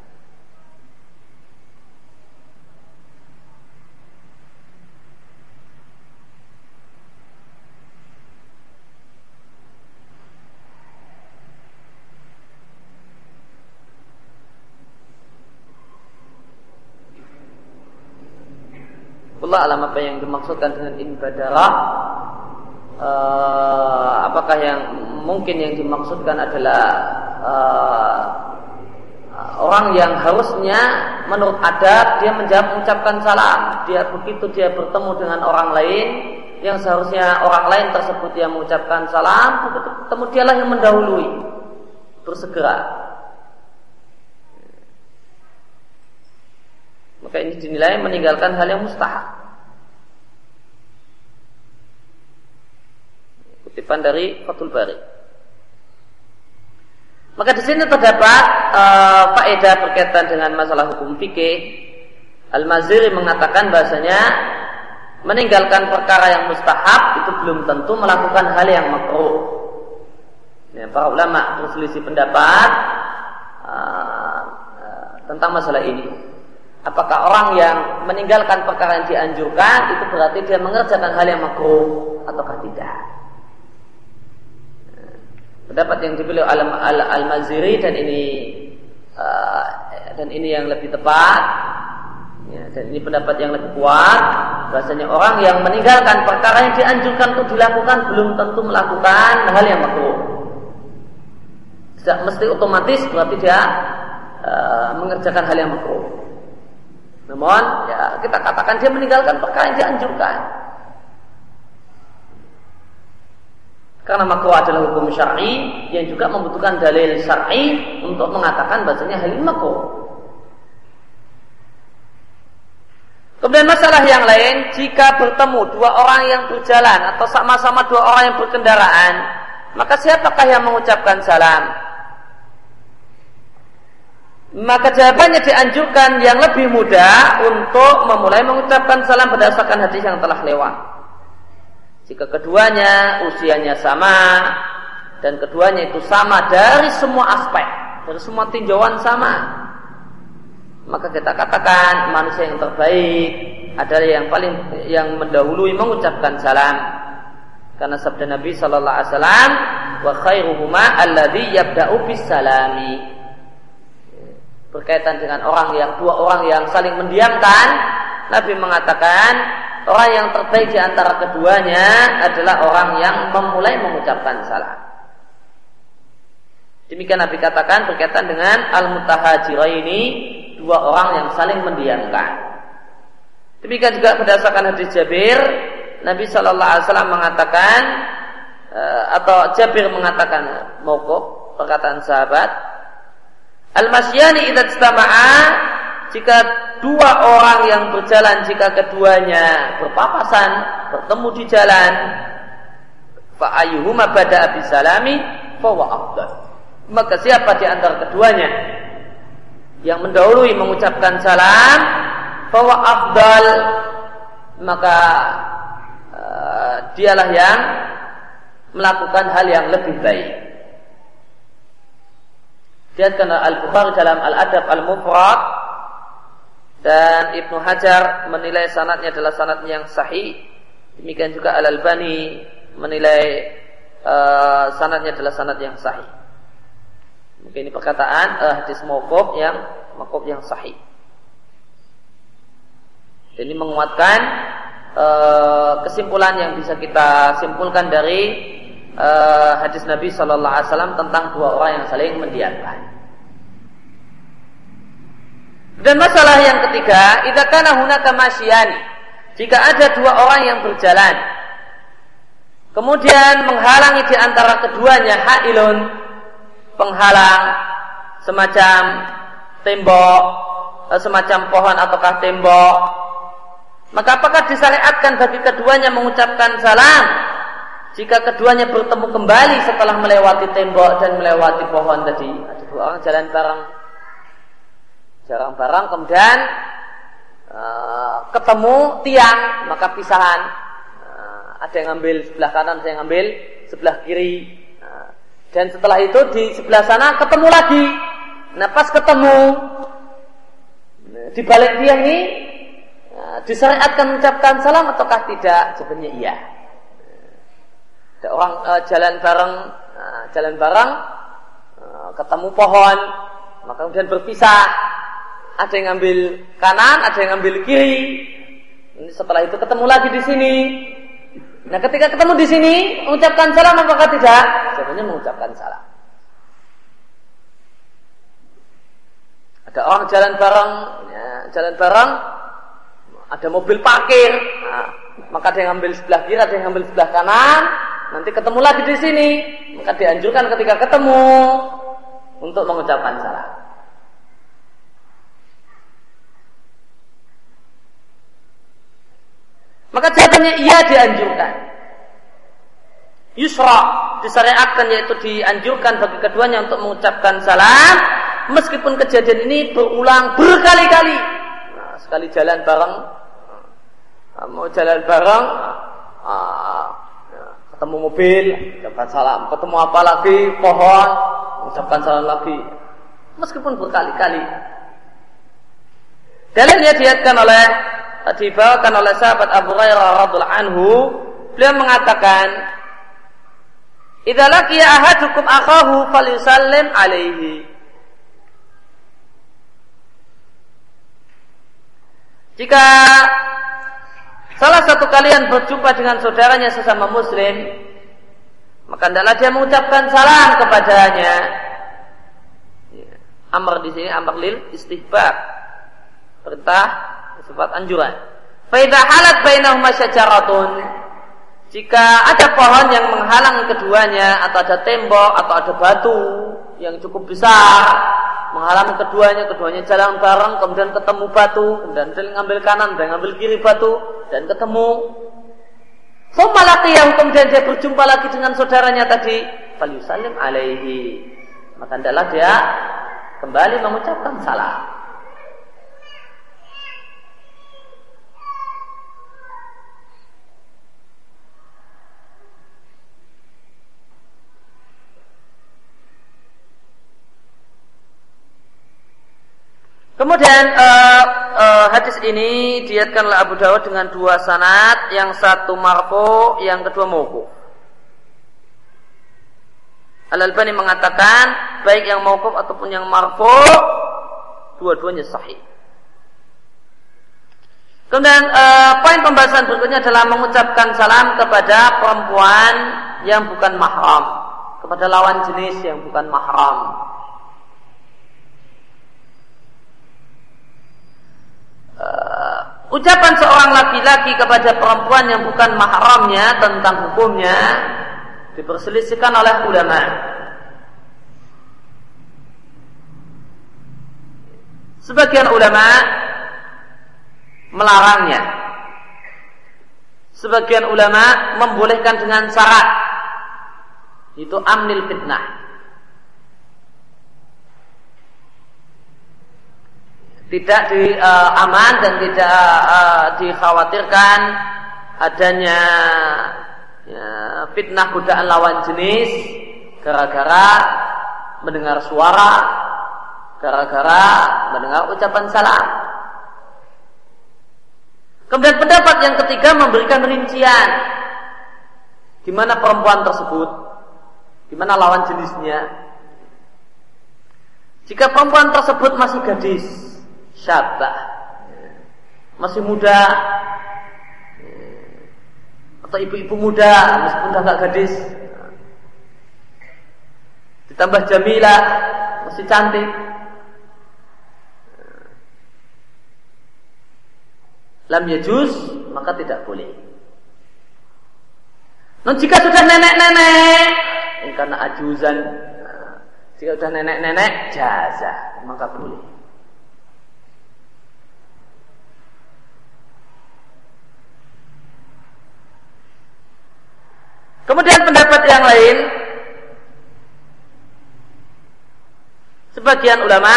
Allah alam apa yang dimaksudkan dengan inbadarah uh, apakah yang mungkin yang dimaksudkan adalah uh, orang yang harusnya menurut adab dia menjawab mengucapkan salam. Dia begitu dia bertemu dengan orang lain yang seharusnya orang lain tersebut yang mengucapkan salam begitu ketemu dialah yang mendahului. Bersegera maka ini dinilai meninggalkan hal yang mustahak Kutipan dari Fathul Bari. Maka di sini terdapat uh, faedah berkaitan dengan masalah hukum fikih. Al-Maziri mengatakan bahasanya meninggalkan perkara yang mustahab itu belum tentu melakukan hal yang makruh. Ya, para ulama berselisih pendapat uh, uh, tentang masalah ini. Apakah orang yang meninggalkan perkara yang dianjurkan itu berarti dia mengerjakan hal yang makruh ataukah tidak? pendapat yang dipilih al, al, al maziri dan ini uh, dan ini yang lebih tepat ya, dan ini pendapat yang lebih kuat bahasanya orang yang meninggalkan perkara yang dianjurkan untuk dilakukan belum tentu melakukan hal yang makruh tidak mesti otomatis berarti dia uh, mengerjakan hal yang makruh namun ya kita katakan dia meninggalkan perkara yang Karena makruh adalah hukum syar'i yang juga membutuhkan dalil syar'i untuk mengatakan bahasanya hal ini makruh. Kemudian masalah yang lain, jika bertemu dua orang yang berjalan atau sama-sama dua orang yang berkendaraan, maka siapakah yang mengucapkan salam? Maka jawabannya dianjurkan yang lebih mudah untuk memulai mengucapkan salam berdasarkan hadis yang telah lewat. Jika keduanya usianya sama dan keduanya itu sama dari semua aspek, dari semua tinjauan sama, maka kita katakan manusia yang terbaik adalah yang paling yang mendahului mengucapkan salam. Karena sabda Nabi Shallallahu Alaihi Wasallam, wa khairuhuma alladhi yabda'u bis salami. Berkaitan dengan orang yang dua orang yang saling mendiamkan, Nabi mengatakan Orang yang terbaik di antara keduanya adalah orang yang memulai mengucapkan salam. Demikian Nabi katakan berkaitan dengan al ini dua orang yang saling mendiamkan. Demikian juga berdasarkan hadis Jabir, Nabi Shallallahu Alaihi Wasallam mengatakan eh, atau Jabir mengatakan mokok perkataan sahabat, Al-masyani idza jika dua orang yang berjalan jika keduanya berpapasan bertemu di jalan fa bada abi salami fa maka siapa di antara keduanya yang mendahului mengucapkan salam fa afdal maka uh, dialah yang melakukan hal yang lebih baik Diatkan Al-Bukhari dalam Al-Adab Al-Mufrad dan Ibnu Hajar menilai sanatnya adalah sanat yang sahih. Demikian juga Al Albani menilai uh, sanatnya adalah sanat yang sahih. Mungkin ini perkataan uh, hadis mauquf yang mauquf yang sahih. Ini menguatkan uh, kesimpulan yang bisa kita simpulkan dari uh, hadis Nabi Shallallahu Alaihi Wasallam tentang dua orang yang saling mendiamkan. Dan masalah yang ketiga, idza kana hunaka masyani. Jika ada dua orang yang berjalan, kemudian menghalangi di antara keduanya hailun, penghalang semacam tembok, eh, semacam pohon ataukah tembok, maka apakah disyariatkan bagi keduanya mengucapkan salam jika keduanya bertemu kembali setelah melewati tembok dan melewati pohon tadi? Ada dua orang jalan bareng. Jarang barang kemudian uh, ketemu tiang maka pisahan. Uh, ada yang ngambil sebelah kanan ada yang ngambil sebelah kiri. Uh, dan setelah itu di sebelah sana ketemu lagi. Nah pas ketemu di balik tiang ini disyariatkan mengucapkan salam ataukah tidak? Sebenarnya iya ada orang uh, jalan bareng uh, jalan bareng uh, ketemu pohon maka kemudian berpisah ada yang ngambil kanan, ada yang ngambil kiri. Setelah itu ketemu lagi di sini. Nah, ketika ketemu di sini, mengucapkan salam apakah tidak? Jawabannya mengucapkan salam. Ada orang jalan bareng, ya, jalan bareng, ada mobil parkir, nah, maka ada yang ngambil sebelah kiri, ada yang ngambil sebelah kanan. Nanti ketemu lagi di sini, maka dianjurkan ketika ketemu untuk mengucapkan salam. Maka jawabannya iya dianjurkan. Yusra disyariatkan yaitu dianjurkan bagi keduanya untuk mengucapkan salam meskipun kejadian ini berulang berkali-kali. Nah, sekali jalan bareng nah, mau jalan bareng ketemu mobil ucapkan salam, ketemu apa lagi? Pohon ucapkan salam lagi. Meskipun berkali-kali. Dalilnya diatkan oleh dibawakan oleh sahabat Abu Hurairah radhiallahu anhu beliau mengatakan idza laqiya ahadukum akahu falyusallim alaihi. Jika salah satu kalian berjumpa dengan saudaranya sesama muslim, maka hendaklah dia mengucapkan salam kepadanya. Amr di sini amr lil istihbab. Perintah sifat anjuran. Faidah halat bainahuma syajaratun. Jika ada pohon yang menghalangi keduanya atau ada tembok atau ada batu yang cukup besar menghalangi keduanya, keduanya jalan bareng, kemudian ketemu batu, kemudian dia ngambil kanan dan ngambil kiri batu dan ketemu. yang kemudian dia berjumpa lagi dengan saudaranya tadi, falyusallim alaihi. Maka hendaklah dia kembali mengucapkan salam. Kemudian uh, uh, hadis ini diatkan oleh Abu Dawud dengan dua sanad, yang satu marfu, yang kedua mauquf. Al Albani mengatakan baik yang mauquf ataupun yang marfu dua-duanya sahih. Kemudian uh, poin pembahasan berikutnya adalah mengucapkan salam kepada perempuan yang bukan mahram, kepada lawan jenis yang bukan mahram. Ucapan seorang laki-laki kepada perempuan yang bukan mahramnya tentang hukumnya diperselisihkan oleh ulama. Sebagian ulama melarangnya. Sebagian ulama membolehkan dengan syarat itu amnil fitnah. Tidak di uh, aman dan tidak uh, dikhawatirkan adanya ya, fitnah godaan lawan jenis gara-gara mendengar suara, gara-gara mendengar ucapan salam. Kemudian pendapat yang ketiga memberikan rincian di mana perempuan tersebut, di mana lawan jenisnya. Jika perempuan tersebut masih gadis, syabah, masih muda, atau ibu-ibu muda meskipun nggak gadis. Ditambah jamilah masih cantik. Lam yajuz maka tidak boleh. Nah, jika sudah nenek-nenek karena ajuzan. Jika sudah nenek-nenek jaza maka boleh Kemudian pendapat yang lain sebagian ulama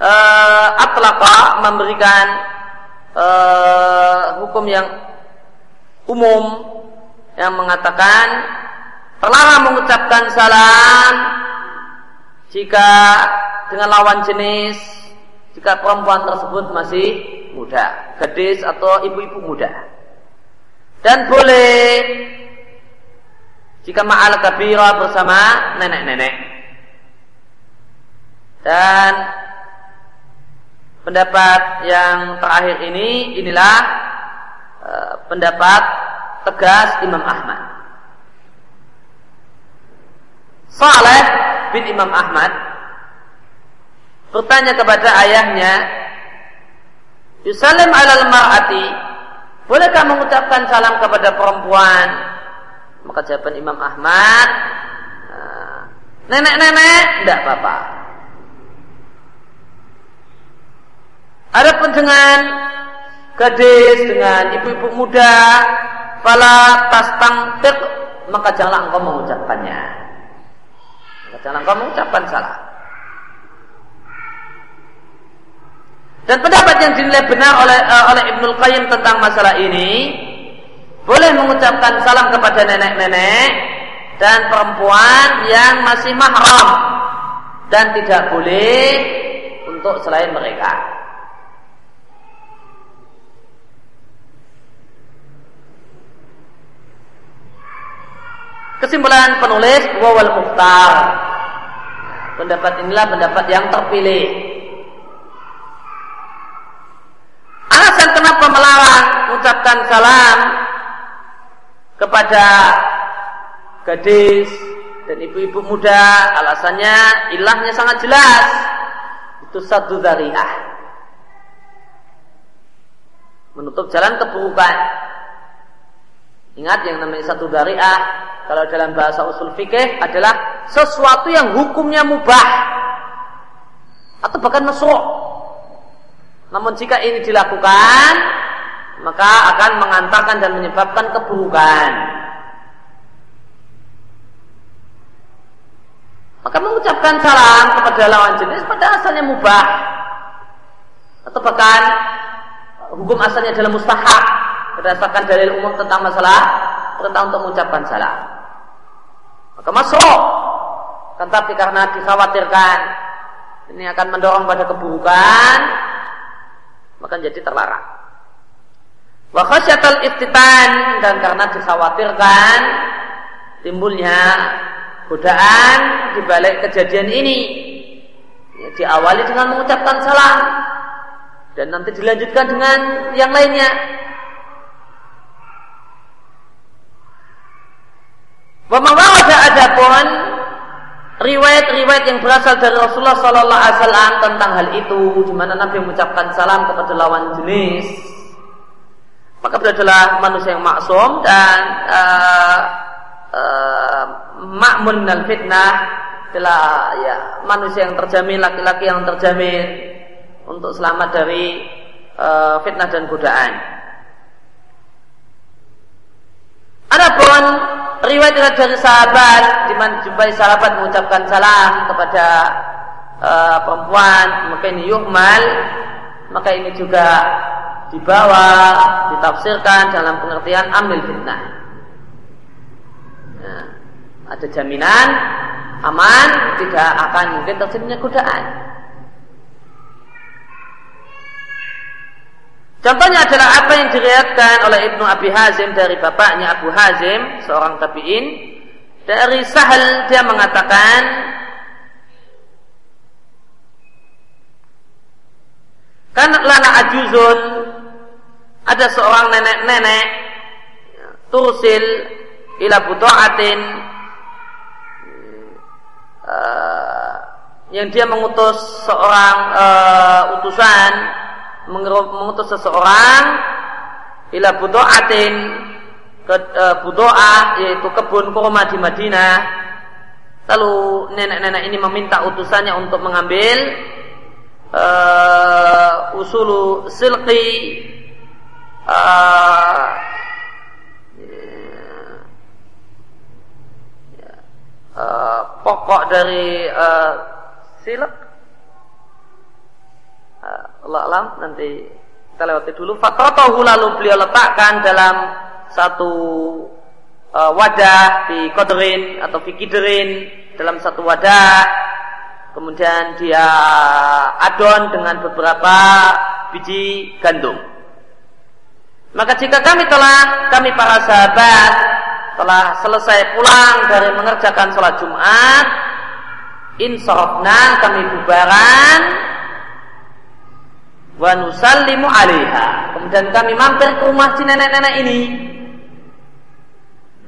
uh, atlaqa memberikan uh, hukum yang umum yang mengatakan terlarang mengucapkan salam jika dengan lawan jenis jika perempuan tersebut masih muda, gadis atau ibu-ibu muda. Dan boleh jika ma'al kabira bersama nenek-nenek. Dan pendapat yang terakhir ini inilah uh, pendapat tegas Imam Ahmad. Saleh bin Imam Ahmad bertanya kepada ayahnya, Yusalim alal mar'ati, bolehkah mengucapkan salam kepada perempuan maka jawaban Imam Ahmad, nenek-nenek tidak apa-apa. Adapun dengan gadis, dengan ibu-ibu muda, pala tas tangtik, maka janganlah engkau mengucapkannya. Maka janganlah engkau mengucapkan salah. Dan pendapat yang dinilai benar oleh uh, oleh Ibnul Qayyim tentang masalah ini boleh mengucapkan salam kepada nenek-nenek dan perempuan yang masih mahram dan tidak boleh untuk selain mereka. Kesimpulan penulis wawal muhtar. Pendapat inilah pendapat yang terpilih. Alasan kenapa melarang mengucapkan salam kepada gadis dan ibu-ibu muda alasannya ilahnya sangat jelas. Itu satu dariah menutup jalan keburukan. Ingat yang namanya satu dariah kalau dalam bahasa usul fikih adalah sesuatu yang hukumnya mubah. Atau bahkan masuk namun jika ini dilakukan maka akan mengantarkan dan menyebabkan keburukan. Maka mengucapkan salam kepada lawan jenis pada asalnya mubah atau bahkan hukum asalnya adalah mustahab berdasarkan dalil umum tentang masalah perintah untuk mengucapkan salam. Maka masuk, kan tapi karena dikhawatirkan ini akan mendorong pada keburukan, maka jadi terlarang. Wa khasyatal iftitan dan karena dikhawatirkan timbulnya godaan di balik kejadian ini. Ya, diawali dengan mengucapkan salam dan nanti dilanjutkan dengan yang lainnya. Wa ada adapun riwayat-riwayat yang berasal dari Rasulullah Sallallahu Alaihi Wasallam tentang hal itu, di mana Nabi mengucapkan salam kepada lawan jenis maka beliau adalah manusia yang maksum dan uh, uh, makmun dan fitnah adalah ya manusia yang terjamin laki-laki yang terjamin untuk selamat dari uh, fitnah dan godaan. Adapun riwayat dari sahabat di mana jumpai sahabat mengucapkan salam kepada uh, perempuan ini yuhmal maka ini juga dibawa ditafsirkan dalam pengertian ambil fitnah. Nah, ada jaminan aman tidak akan mungkin terjadinya godaan. Contohnya adalah apa yang diriatkan oleh Ibnu Abi Hazim dari bapaknya Abu Hazim, seorang tabi'in. Dari Sahal dia mengatakan Karena lana ajuzun ada seorang nenek-nenek tursil ila butu'atin uh, yang dia mengutus seorang uh, utusan mengutus seseorang ila butu'atin ke uh, yaitu kebun kurma di Madinah. Lalu nenek-nenek ini meminta utusannya untuk mengambil uh, usulu silqi uh, uh, pokok dari uh, silk uh, Allah alam nanti kita lewati dulu. Fatotohu lalu beliau letakkan dalam satu uh, wadah di kodrin atau fikiderin dalam satu wadah kemudian dia adon dengan beberapa biji gandum maka jika kami telah, kami para sahabat telah selesai pulang dari mengerjakan sholat Jumat, insofna kami bubaran, wa nusallimu alaiha. Kemudian kami mampir ke rumah si nenek-nenek ini.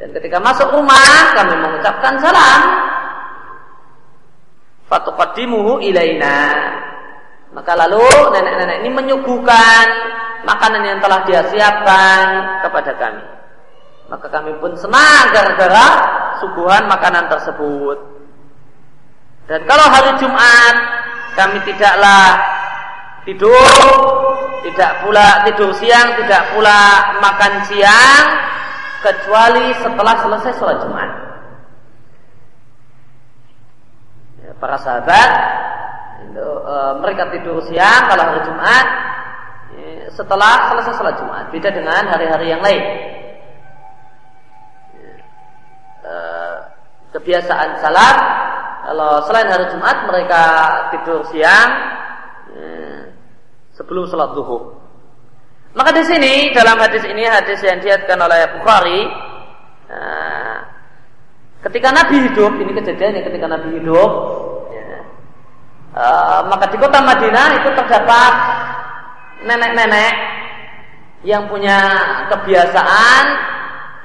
Dan ketika masuk rumah, kami mengucapkan salam. Fatuqaddimuhu ilaina. Maka lalu nenek-nenek ini menyuguhkan makanan yang telah dia siapkan kepada kami. Maka kami pun senang gara-gara suguhan makanan tersebut. Dan kalau hari Jumat kami tidaklah tidur, tidak pula tidur siang, tidak pula makan siang kecuali setelah selesai sholat Jumat. Ya, para sahabat itu, e, mereka tidur siang kalau hari Jumat setelah selesai sholat Jumat. Beda dengan hari-hari yang lain. Eh, kebiasaan salat kalau selain hari Jumat mereka tidur siang eh, sebelum sholat duhur. Maka di sini dalam hadis ini hadis yang diatkan oleh Bukhari, eh, ketika Nabi hidup ini kejadian ketika Nabi hidup, maka di kota Madinah itu terdapat nenek-nenek yang punya kebiasaan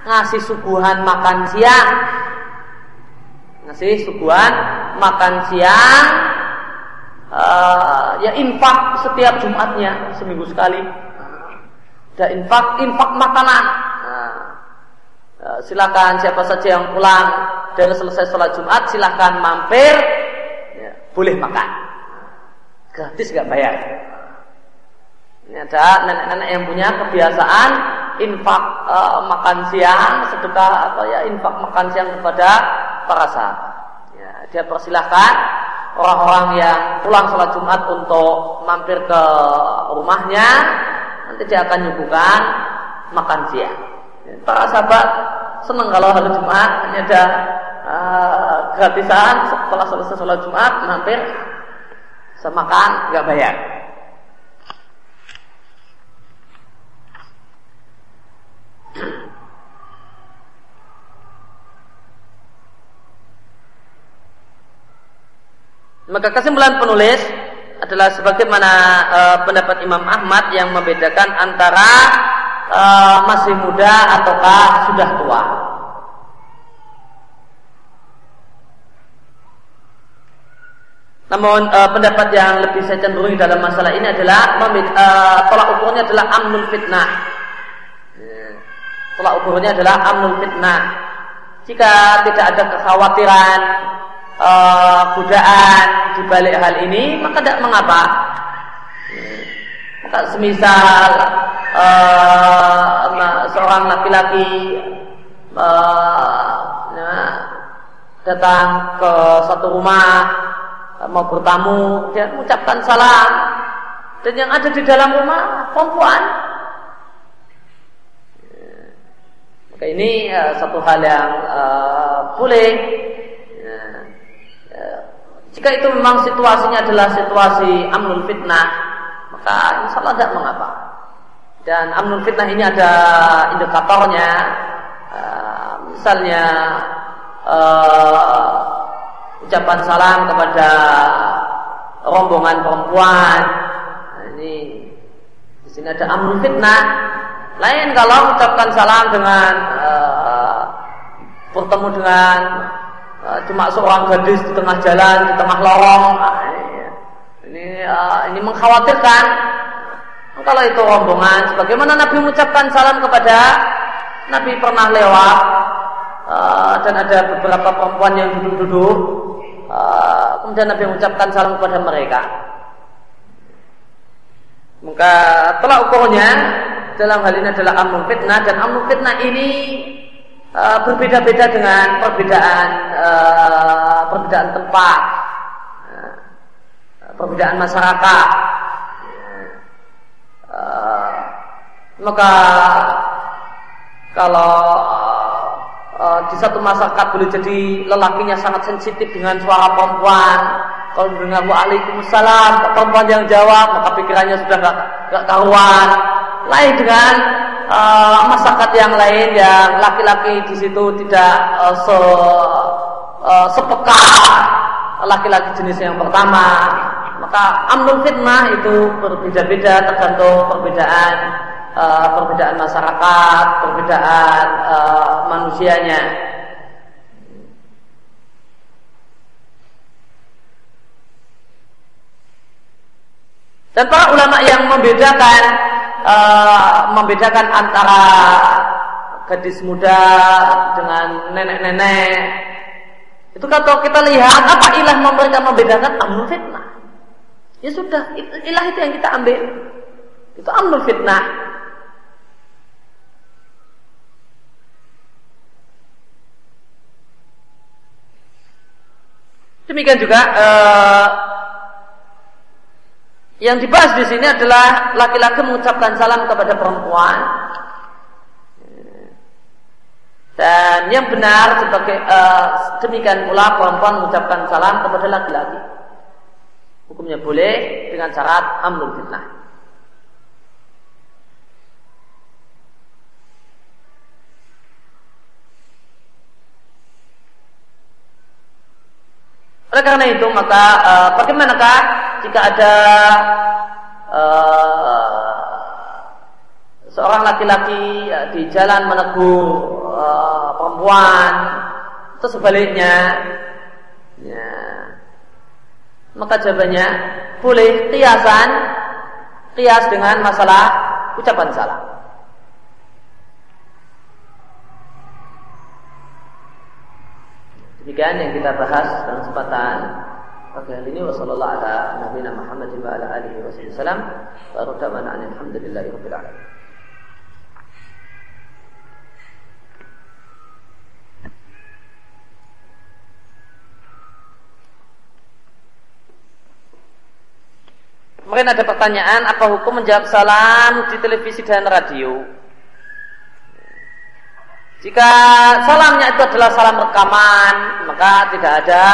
ngasih suguhan makan siang. Ngasih suguhan makan siang uh, ya infak setiap Jumatnya seminggu sekali. Dan infak infak makanan. Uh, silakan siapa saja yang pulang dari selesai sholat Jumat silakan mampir boleh makan gratis gak bayar ini ada nenek-nenek yang punya kebiasaan infak e, makan siang, sedekah atau ya infak makan siang kepada para sahabat. Ya, dia persilahkan orang-orang yang pulang sholat Jumat untuk mampir ke rumahnya, nanti dia akan nyuguhkan makan siang. Para sahabat senang kalau hari Jumat ini ada uh, gratisan setelah selesai sholat Jumat mampir semakan nggak bayar. Maka kesimpulan penulis adalah sebagaimana uh, pendapat Imam Ahmad yang membedakan antara uh, masih muda ataukah sudah tua. Namun uh, pendapat yang lebih saya cenderungi dalam masalah ini adalah uh, tolak ukurnya adalah amnul fitnah tolak ukurnya adalah amnul fitnah. Jika tidak ada kekhawatiran uh, di balik hal ini, maka tidak mengapa. Maka semisal uh, seorang laki-laki uh, nah, datang ke satu rumah mau bertamu, dia mengucapkan salam dan yang ada di dalam rumah perempuan. Maka ini uh, satu hal yang uh, boleh. Uh, jika itu memang situasinya adalah situasi amnul fitnah, maka insya Allah tidak mengapa. Dan amnul fitnah ini ada indikatornya. Uh, misalnya ucapan salam kepada rombongan perempuan. Nah, ini di sini ada amrul fitnah. Lain kalau ucapkan salam dengan uh, bertemu dengan uh, cuma seorang gadis di tengah jalan, di tengah lorong. Nah, ini uh, ini mengkhawatirkan. Kalau itu rombongan, sebagaimana Nabi mengucapkan salam kepada Nabi pernah lewat uh, dan ada beberapa perempuan yang duduk-duduk uh, kemudian Nabi mengucapkan salam kepada mereka. Maka telah ukurnya dalam hal ini adalah amnul fitnah dan amnul fitnah ini uh, berbeda-beda dengan perbedaan uh, perbedaan tempat uh, perbedaan masyarakat. Uh, maka kalau uh, di satu masyarakat boleh jadi lelakinya sangat sensitif dengan suara perempuan. Kalau dengar waalaikumsalam, perempuan yang jawab, maka pikirannya sudah nggak nggak karuan. Lain dengan uh, masyarakat yang lain yang laki-laki di situ tidak uh, se uh, sepeka laki-laki jenis yang pertama. Maka amnul fitnah itu berbeda-beda tergantung perbedaan uh, perbedaan masyarakat, perbedaan uh, manusianya. Dan para ulama yang membedakan uh, membedakan antara gadis muda dengan nenek-nenek itu kalau kita lihat apa ilah mereka membedakan amnul fitnah. Ya sudah, ilah itu yang kita ambil. Itu amnul fitnah. Demikian juga uh, yang dibahas di sini adalah laki-laki mengucapkan salam kepada perempuan dan yang benar sebagai uh, demikian pula perempuan mengucapkan salam kepada laki-laki. Hukumnya boleh dengan syarat amrul fitnah. Oleh karena itu maka uh, bagaimanakah jika ada uh, seorang laki-laki uh, di jalan menegur uh, perempuan atau sebaliknya ya, maka jawabannya boleh kiasan kias dengan masalah ucapan salah Demikian yang kita bahas dalam kesempatan pagi hari ini wasallallahu ala nabiyina Muhammad wa ala alihi wasallam wa radana alhamdulillahi rabbil alamin. Mungkin ada pertanyaan apa hukum menjawab salam di televisi dan radio? Jika salamnya itu adalah salam rekaman, maka tidak ada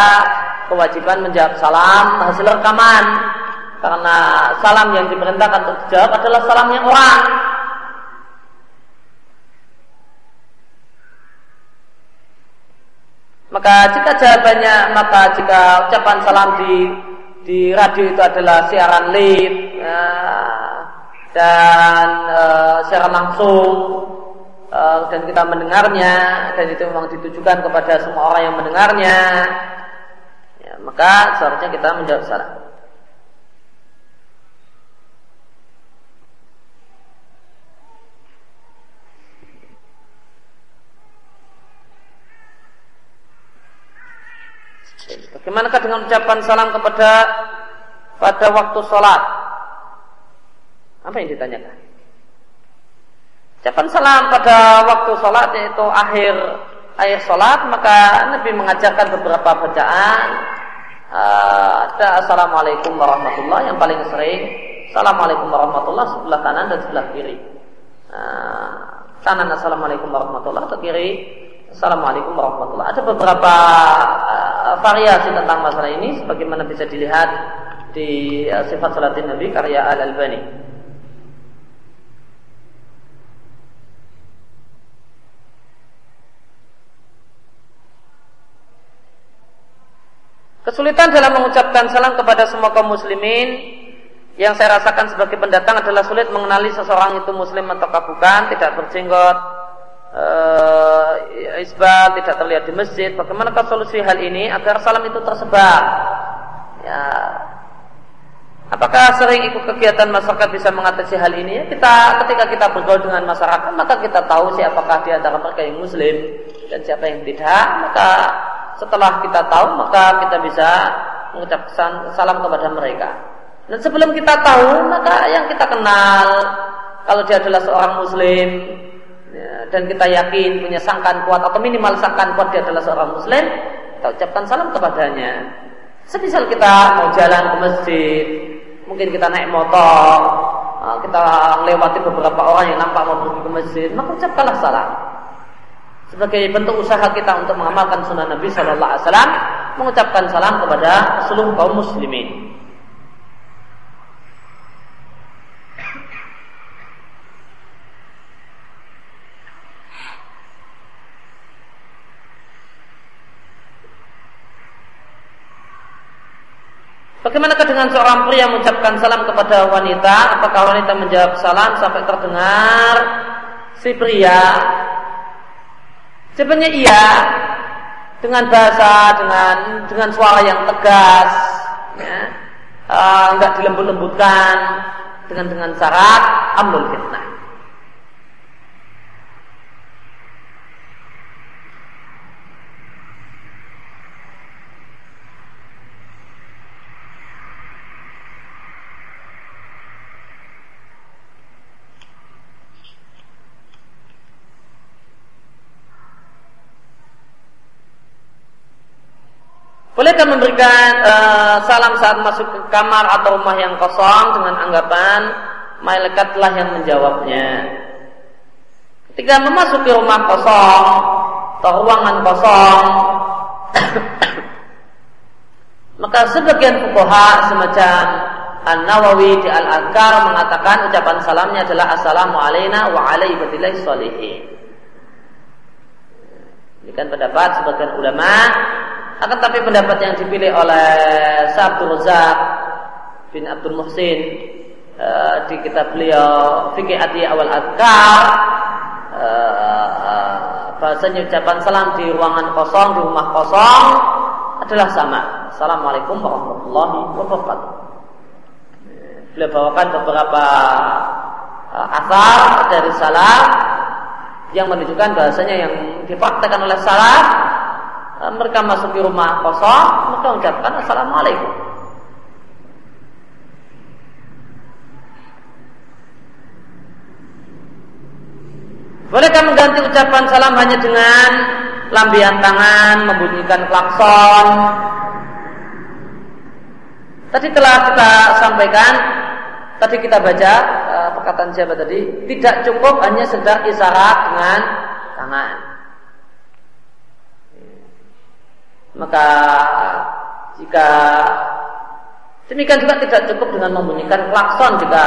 kewajiban menjawab salam hasil rekaman. Karena salam yang diperintahkan untuk dijawab adalah salamnya orang. Maka jika jawabannya, maka jika ucapan salam di di radio itu adalah siaran live ya, dan uh, siaran langsung Eh, dan kita mendengarnya dan itu memang ditujukan kepada semua orang yang mendengarnya ya, maka seharusnya kita menjawab salam Bagaimanakah dengan ucapan salam kepada pada waktu sholat? Apa yang ditanyakan? Ucapan salam pada waktu sholat yaitu akhir akhir sholat maka Nabi mengajarkan beberapa bacaan. Uh, ada Assalamualaikum warahmatullahi yang paling sering. Assalamualaikum warahmatullahi sebelah kanan dan sebelah kiri. Uh, kanan Assalamualaikum warahmatullahi atau kiri Assalamualaikum warahmatullahi Ada beberapa uh, variasi tentang masalah ini sebagaimana bisa dilihat di sifat salatin Nabi karya Al-Albani. Kesulitan dalam mengucapkan salam kepada semua kaum muslimin yang saya rasakan sebagai pendatang adalah sulit mengenali seseorang itu muslim atau bukan, tidak berjenggot, uh, isbal tidak terlihat di masjid. Bagaimanakah solusi hal ini agar salam itu tersebar? Ya, Apakah sering ikut kegiatan masyarakat bisa mengatasi hal ini? Ya, kita ketika kita bergaul dengan masyarakat, maka kita tahu siapakah di antara mereka yang muslim dan siapa yang tidak. Maka setelah kita tahu, maka kita bisa mengucapkan salam kepada mereka. Dan sebelum kita tahu, maka yang kita kenal, kalau dia adalah seorang muslim, ya, dan kita yakin punya sangkaan kuat atau minimal sangkaan kuat dia adalah seorang muslim, kita ucapkan salam kepadanya. Semisal kita mau jalan ke masjid, mungkin kita naik motor, uh, kita lewati beberapa orang yang nampak mau pergi ke masjid, maka ucapkanlah salam. Sebagai bentuk usaha kita untuk mengamalkan sunnah Nabi Shallallahu Alaihi Wasallam, mengucapkan salam kepada seluruh kaum muslimin. Bagaimanakah dengan seorang pria mengucapkan salam kepada wanita? Apakah wanita menjawab salam sampai terdengar si pria? Sebenarnya iya. Dengan bahasa dengan dengan suara yang tegas, ya, uh, enggak dilembut-lembutkan. Dengan dengan syarat amnul fitnah. Bolehkah memberikan uh, salam saat masuk ke kamar atau rumah yang kosong dengan anggapan malaikatlah yang menjawabnya. Ketika memasuki rumah kosong atau ruangan kosong, maka sebagian fukoha semacam An-Nawawi di Al-Adkar mengatakan ucapan salamnya adalah Assalamu alaina wa alaihi sholihin. Ini kan pendapat sebagian ulama akan tapi pendapat yang dipilih oleh Sabtu Razak bin Abdul Muhsin uh, di kitab beliau Fikih Adi Awal Adkar uh, bahasanya ucapan salam di ruangan kosong, di rumah kosong adalah sama. Assalamualaikum warahmatullahi wabarakatuh. Beliau bawakan beberapa uh, asar dari salam yang menunjukkan bahasanya yang dipraktekkan oleh salaf Eh, mereka masuk di rumah kosong, mereka ucapkan assalamualaikum. Bolehkah mengganti ucapan salam hanya dengan lambian tangan, membunyikan klakson? Tadi telah kita sampaikan, tadi kita baca perkataan siapa tadi, tidak cukup hanya sedang isyarat dengan tangan. Maka jika demikian juga tidak cukup dengan membunyikan klakson jika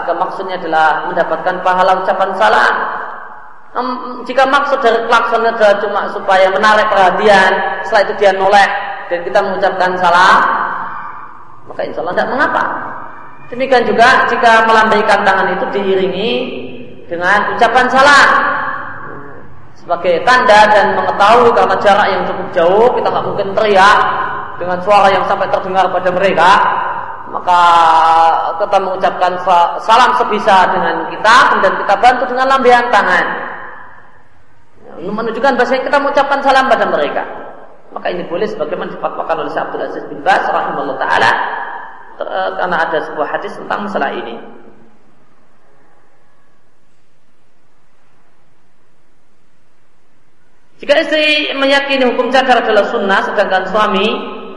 jika maksudnya adalah mendapatkan pahala ucapan salam. Jika maksud dari klakson adalah cuma supaya menarik perhatian, setelah itu dia noleh dan kita mengucapkan salam, maka insya Allah tidak mengapa. Demikian juga jika melambaikan tangan itu diiringi dengan ucapan salam. Sebagai tanda dan mengetahui karena jarak yang cukup jauh kita nggak mungkin teriak dengan suara yang sampai terdengar pada mereka maka kita mengucapkan salam sebisa dengan kita dan kita bantu dengan lambian tangan. Menunjukkan bahasa kita mengucapkan salam pada mereka. Maka ini boleh sebagaimana difatwakan oleh Abdul Aziz bin Bas taala karena ada sebuah hadis tentang masalah ini. Jika istri meyakini hukum cadar adalah sunnah, sedangkan suami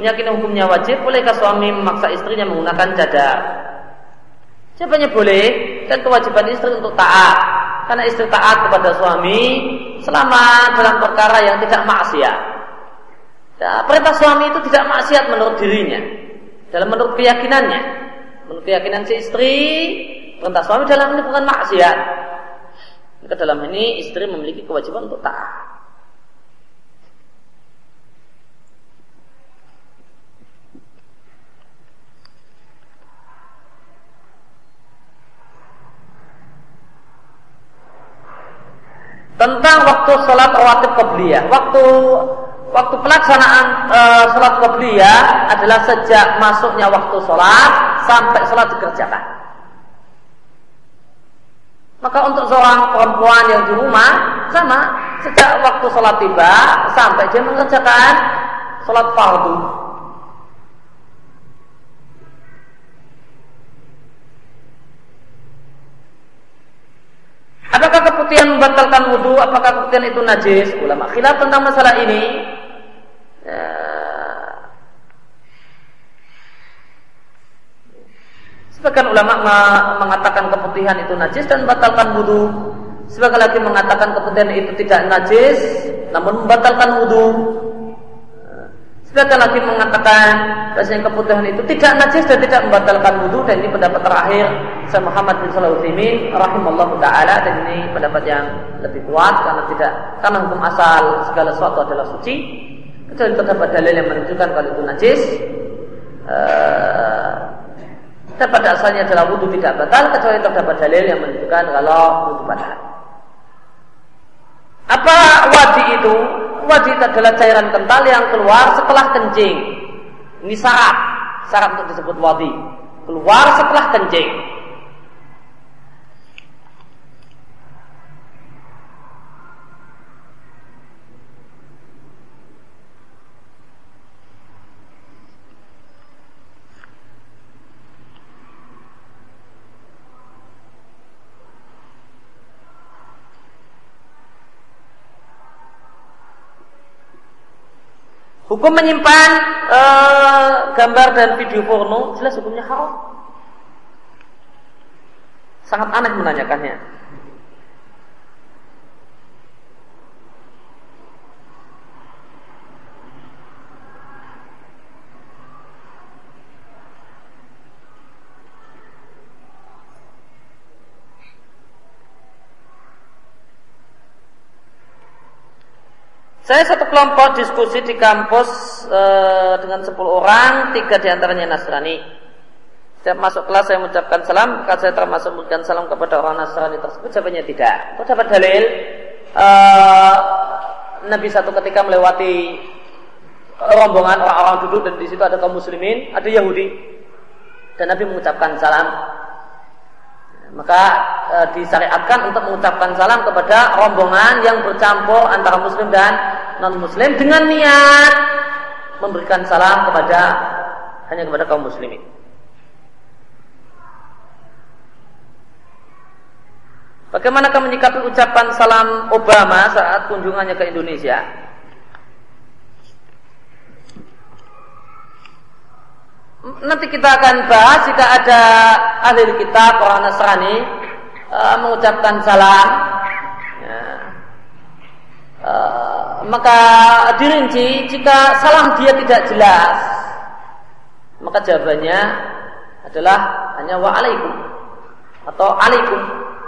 meyakini hukumnya wajib, bolehkah suami memaksa istrinya menggunakan cadar? Siapanya boleh dan kewajiban istri untuk taat. Karena istri taat kepada suami selama dalam perkara yang tidak maksiat. Ya, perintah suami itu tidak maksiat menurut dirinya, dalam menurut keyakinannya. Menurut keyakinan si istri, perintah suami dalam ini bukan maksiat. Maka dalam ini istri memiliki kewajiban untuk taat. tentang waktu sholat rawatib qabliyah. Waktu waktu pelaksanaan e, sholat qabliyah adalah sejak masuknya waktu sholat sampai sholat dikerjakan. Maka untuk seorang perempuan yang di rumah sama sejak waktu sholat tiba sampai dia mengerjakan sholat fardu. Apakah keputihan membatalkan wudhu? Apakah keputihan itu najis? Ulama khilaf tentang masalah ini. Ya. Sebagian ulama mengatakan keputihan itu najis dan membatalkan wudhu. Sebagian lagi mengatakan keputihan itu tidak najis, namun membatalkan wudhu. Sebagian lagi mengatakan bahasanya keputihan itu tidak najis dan tidak membatalkan wudhu dan ini pendapat terakhir saya Muhammad bin Shalih Utsaimin rahimallahu taala dan ini pendapat yang lebih kuat karena tidak karena hukum asal segala sesuatu adalah suci kecuali terdapat dalil yang menunjukkan kalau itu najis uh, pada asalnya adalah wudhu tidak batal kecuali terdapat dalil yang menunjukkan kalau wudhu batal. Apa wadi itu? Itu adalah cairan kental yang keluar setelah kencing. Ini syarat, syarat untuk disebut wadi. Keluar setelah kencing. Hukum menyimpan uh, gambar dan video porno jelas hukumnya haram. Sangat aneh menanyakannya. Saya satu kelompok diskusi di kampus e, dengan 10 orang, tiga di antaranya Nasrani. Setiap masuk kelas saya mengucapkan salam, maka saya termasuk mengucapkan salam kepada orang Nasrani tersebut. Jawabannya tidak. Itu dapat dalil. E, Nabi satu ketika melewati rombongan orang-orang duduk dan di situ ada kaum muslimin, ada Yahudi. Dan Nabi mengucapkan salam maka e, disyariatkan untuk mengucapkan salam kepada rombongan yang bercampur antara muslim dan non muslim dengan niat memberikan salam kepada hanya kepada kaum muslimin. Bagaimana kamu menyikapi ucapan salam Obama saat kunjungannya ke Indonesia? nanti kita akan bahas jika ada ahli kitab orang Nasrani uh, mengucapkan salam ya. uh, maka dirinci jika salam dia tidak jelas maka jawabannya adalah hanya waalaikum atau alaikum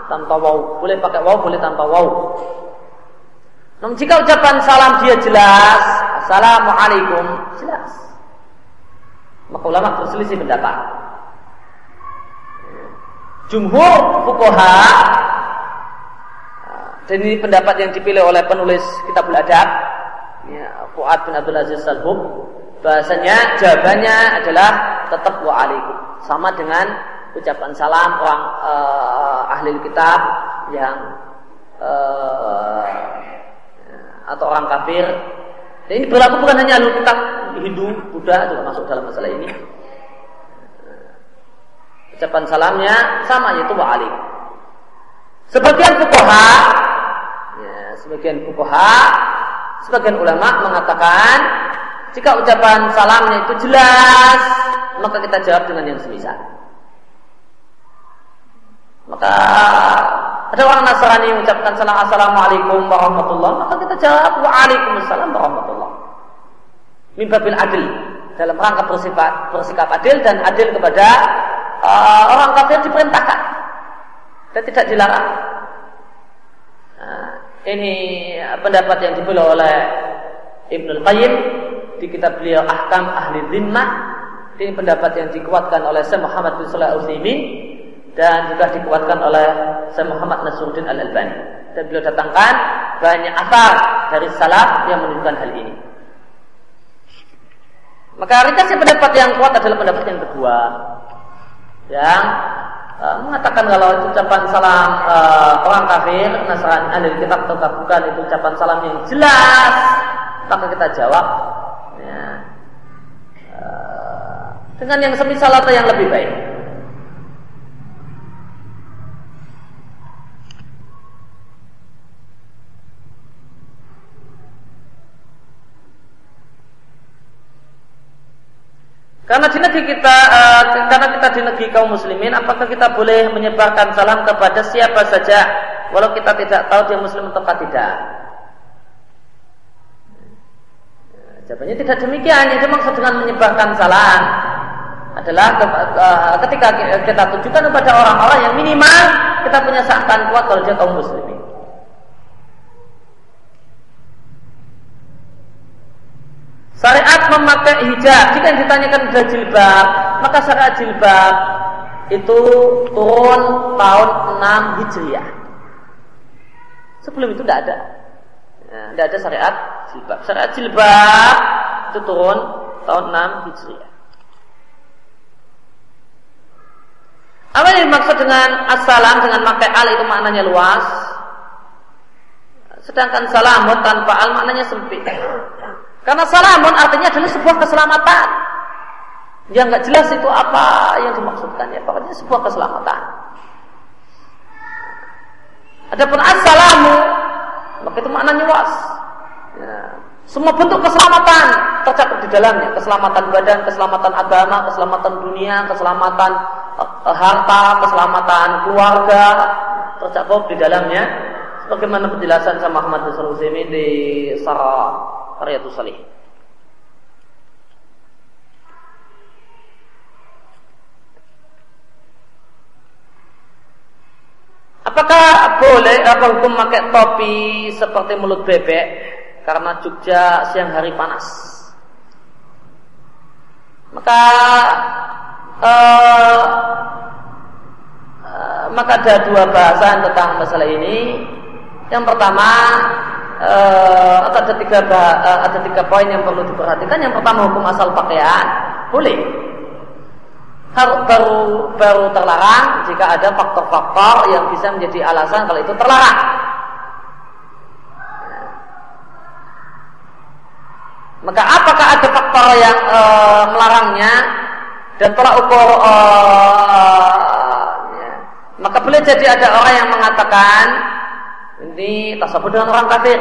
tanpa waw. Boleh pakai waw boleh tanpa waw. Namun jika ucapan salam dia jelas assalamualaikum jelas. Maka ulama berselisih pendapat. Jumhur fukoha dan ini pendapat yang dipilih oleh penulis kitab Adab ya, Fuad bin Abdul Aziz Salhub bahasanya jawabannya adalah tetap wa alaikum sama dengan ucapan salam orang uh, ahli kitab yang uh, atau orang kafir Dan ini berlaku bukan hanya alur kitab Hindu, Buddha juga masuk dalam masalah ini. Ucapan salamnya sama yaitu wa'alik. Sebagian fukoha, ya, sebagian fukoha, sebagian ulama mengatakan jika ucapan salamnya itu jelas, maka kita jawab dengan yang semisal. Maka ada orang Nasrani yang mengucapkan salam assalamualaikum warahmatullah, maka kita jawab waalaikumsalam warahmatullah. Mimbabil adil dalam rangka bersifat bersikap adil dan adil kepada uh, orang kafir diperintahkan dan tidak dilarang. Ini pendapat yang dipilih oleh Ibnu Qayyim di kitab beliau Ahkam Ahli Zimmah. Ini pendapat yang dikuatkan oleh Syekh Muhammad bin Shalih Al dan juga dikuatkan oleh Syekh Muhammad Nasruddin Al Albani. Dan beliau datangkan banyak asal dari salaf yang menunjukkan hal ini. Maka ringkasnya pendapat yang kuat adalah pendapat yang kedua, yang uh, mengatakan kalau ucapan salam uh, orang kafir, Nasrani, ahli kitab bukan? Itu ucapan salam yang jelas, maka kita jawab ya, uh, dengan yang semisal atau yang lebih baik. Karena di negeri kita, uh, karena kita di negeri kaum muslimin, apakah kita boleh menyebarkan salam kepada siapa saja, walau kita tidak tahu dia muslim atau tidak? Jawabannya tidak demikian. Yang dimaksud dengan menyebarkan salam adalah ketika kita tujukan kepada orang-orang yang minimal kita punya sangkaan kuat kalau dia kaum muslimin. Syariat memakai hijab. Jika yang ditanyakan sudah jilbab, maka syariat jilbab itu turun tahun 6 Hijriah. Sebelum itu tidak ada. Ya, tidak ada syariat jilbab. Syariat jilbab itu turun tahun 6 Hijriah. Apa yang dimaksud dengan assalam dengan pakai al itu maknanya luas. Sedangkan salamun tanpa al maknanya sempit. Karena salamun artinya adalah sebuah keselamatan. Yang nggak jelas itu apa yang dimaksudkan ya. Pokoknya sebuah keselamatan. Adapun assalamu maka itu maknanya luas. Ya. Semua bentuk keselamatan tercakup di dalamnya. Keselamatan badan, keselamatan agama, keselamatan dunia, keselamatan uh, harta, keselamatan keluarga tercakup di dalamnya. Bagaimana penjelasan sama Muhammad bin di Sarah Riyadus Salih. Apakah boleh apa hukum pakai topi seperti mulut bebek karena Jogja siang hari panas? Maka uh, maka ada dua bahasan tentang masalah ini. Yang pertama, uh, atau ada tiga uh, ada tiga poin yang perlu diperhatikan. Yang pertama hukum asal pakaian boleh. Harus baru baru terlarang jika ada faktor-faktor yang bisa menjadi alasan kalau itu terlarang. Maka apakah ada faktor yang uh, melarangnya dan tolak ukur uh, ya. maka boleh jadi ada orang yang mengatakan ini tasabut dengan orang kafir.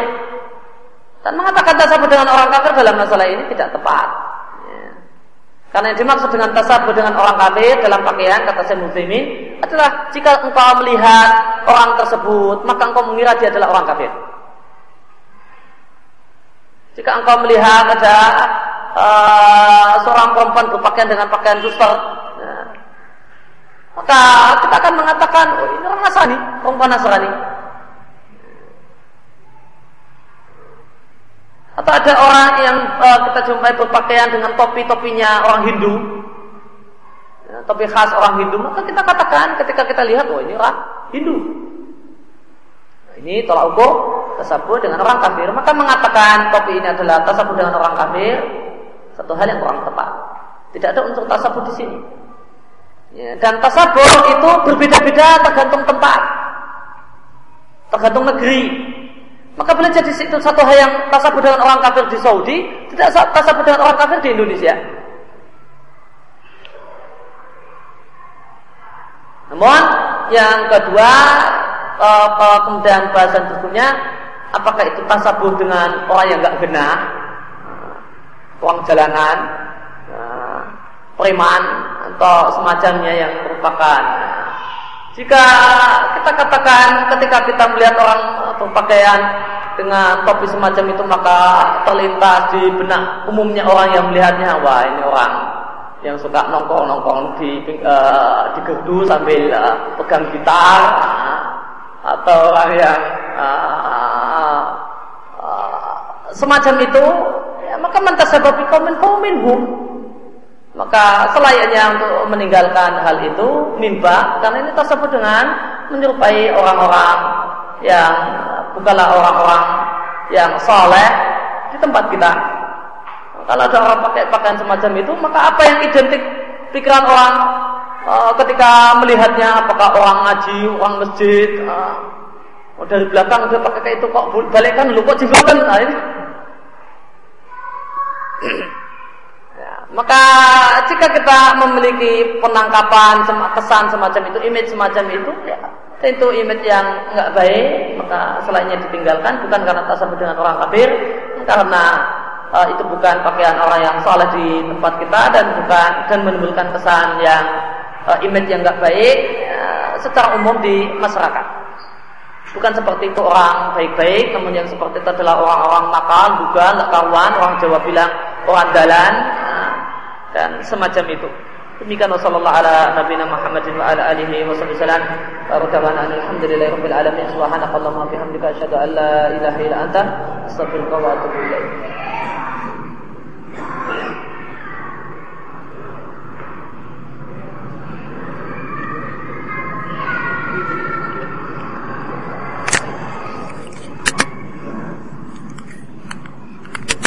Dan mengatakan tasabut dengan orang kafir dalam masalah ini tidak tepat. Karena yang dimaksud dengan tasabut dengan orang kafir dalam pakaian kata saya muslimin adalah jika engkau melihat orang tersebut maka engkau mengira dia adalah orang kafir. Jika engkau melihat ada uh, seorang perempuan berpakaian dengan pakaian suster, ya, maka kita akan mengatakan, oh ini orang Nasrani, perempuan Nasrani. Atau ada orang yang uh, kita jumpai berpakaian dengan topi-topinya orang Hindu, ya, topi khas orang Hindu, maka kita katakan ketika kita lihat, oh ini orang Hindu. Nah, ini tolak ukur tersebut dengan orang kafir, maka mengatakan topi ini adalah tersebut dengan orang kafir, satu hal yang kurang tepat. Tidak ada unsur tasabut di sini. Ya, dan tasabut itu berbeda-beda tergantung tempat, tergantung negeri. Maka boleh jadi itu satu hal yang tasabur dengan orang kafir di Saudi, tidak tasabur dengan orang kafir di Indonesia. Namun yang kedua kemudian bahasan berikutnya apakah itu tasabur dengan orang yang nggak genah, uang jalanan, preman atau semacamnya yang merupakan jika kita katakan ketika kita melihat orang berpakaian dengan topi semacam itu maka terlintas di benak umumnya orang yang melihatnya wah ini orang yang suka nongkrong-nongkrong di uh, di gerdu sambil uh, pegang gitar. Uh, atau orang yang uh, uh, semacam itu ya, maka mantasababi komen minhum maka selayaknya untuk meninggalkan hal itu mimba karena ini tersebut dengan menyerupai orang-orang yang bukanlah orang-orang yang soleh di tempat kita. Kalau ada orang pakai pakaian semacam itu, maka apa yang identik pikiran orang uh, ketika melihatnya apakah orang ngaji, orang masjid, uh, dari belakang dia pakai itu kok balikkan lu kok jenggotan nah. Maka jika kita memiliki penangkapan kesan semacam itu, image semacam itu, ya tentu image yang nggak baik, maka selainnya ditinggalkan bukan karena tasabut dengan orang kafir, karena uh, itu bukan pakaian orang yang salah di tempat kita dan bukan dan menimbulkan kesan yang uh, image yang nggak baik uh, secara umum di masyarakat. Bukan seperti itu orang baik-baik, namun yang seperti itu adalah orang-orang nakal, bukan, kawan, orang Jawa bilang orang dalan, dan semacam itu. Demikian sallallahu ala Nabi Muhammadin wa ala alihi wa sallam. Barakallahu alhamdulillahi rabbil alamin. Subhanakallahumma wa bihamdika asyhadu an la ilaha illa anta astaghfiruka wa atubu ilaik.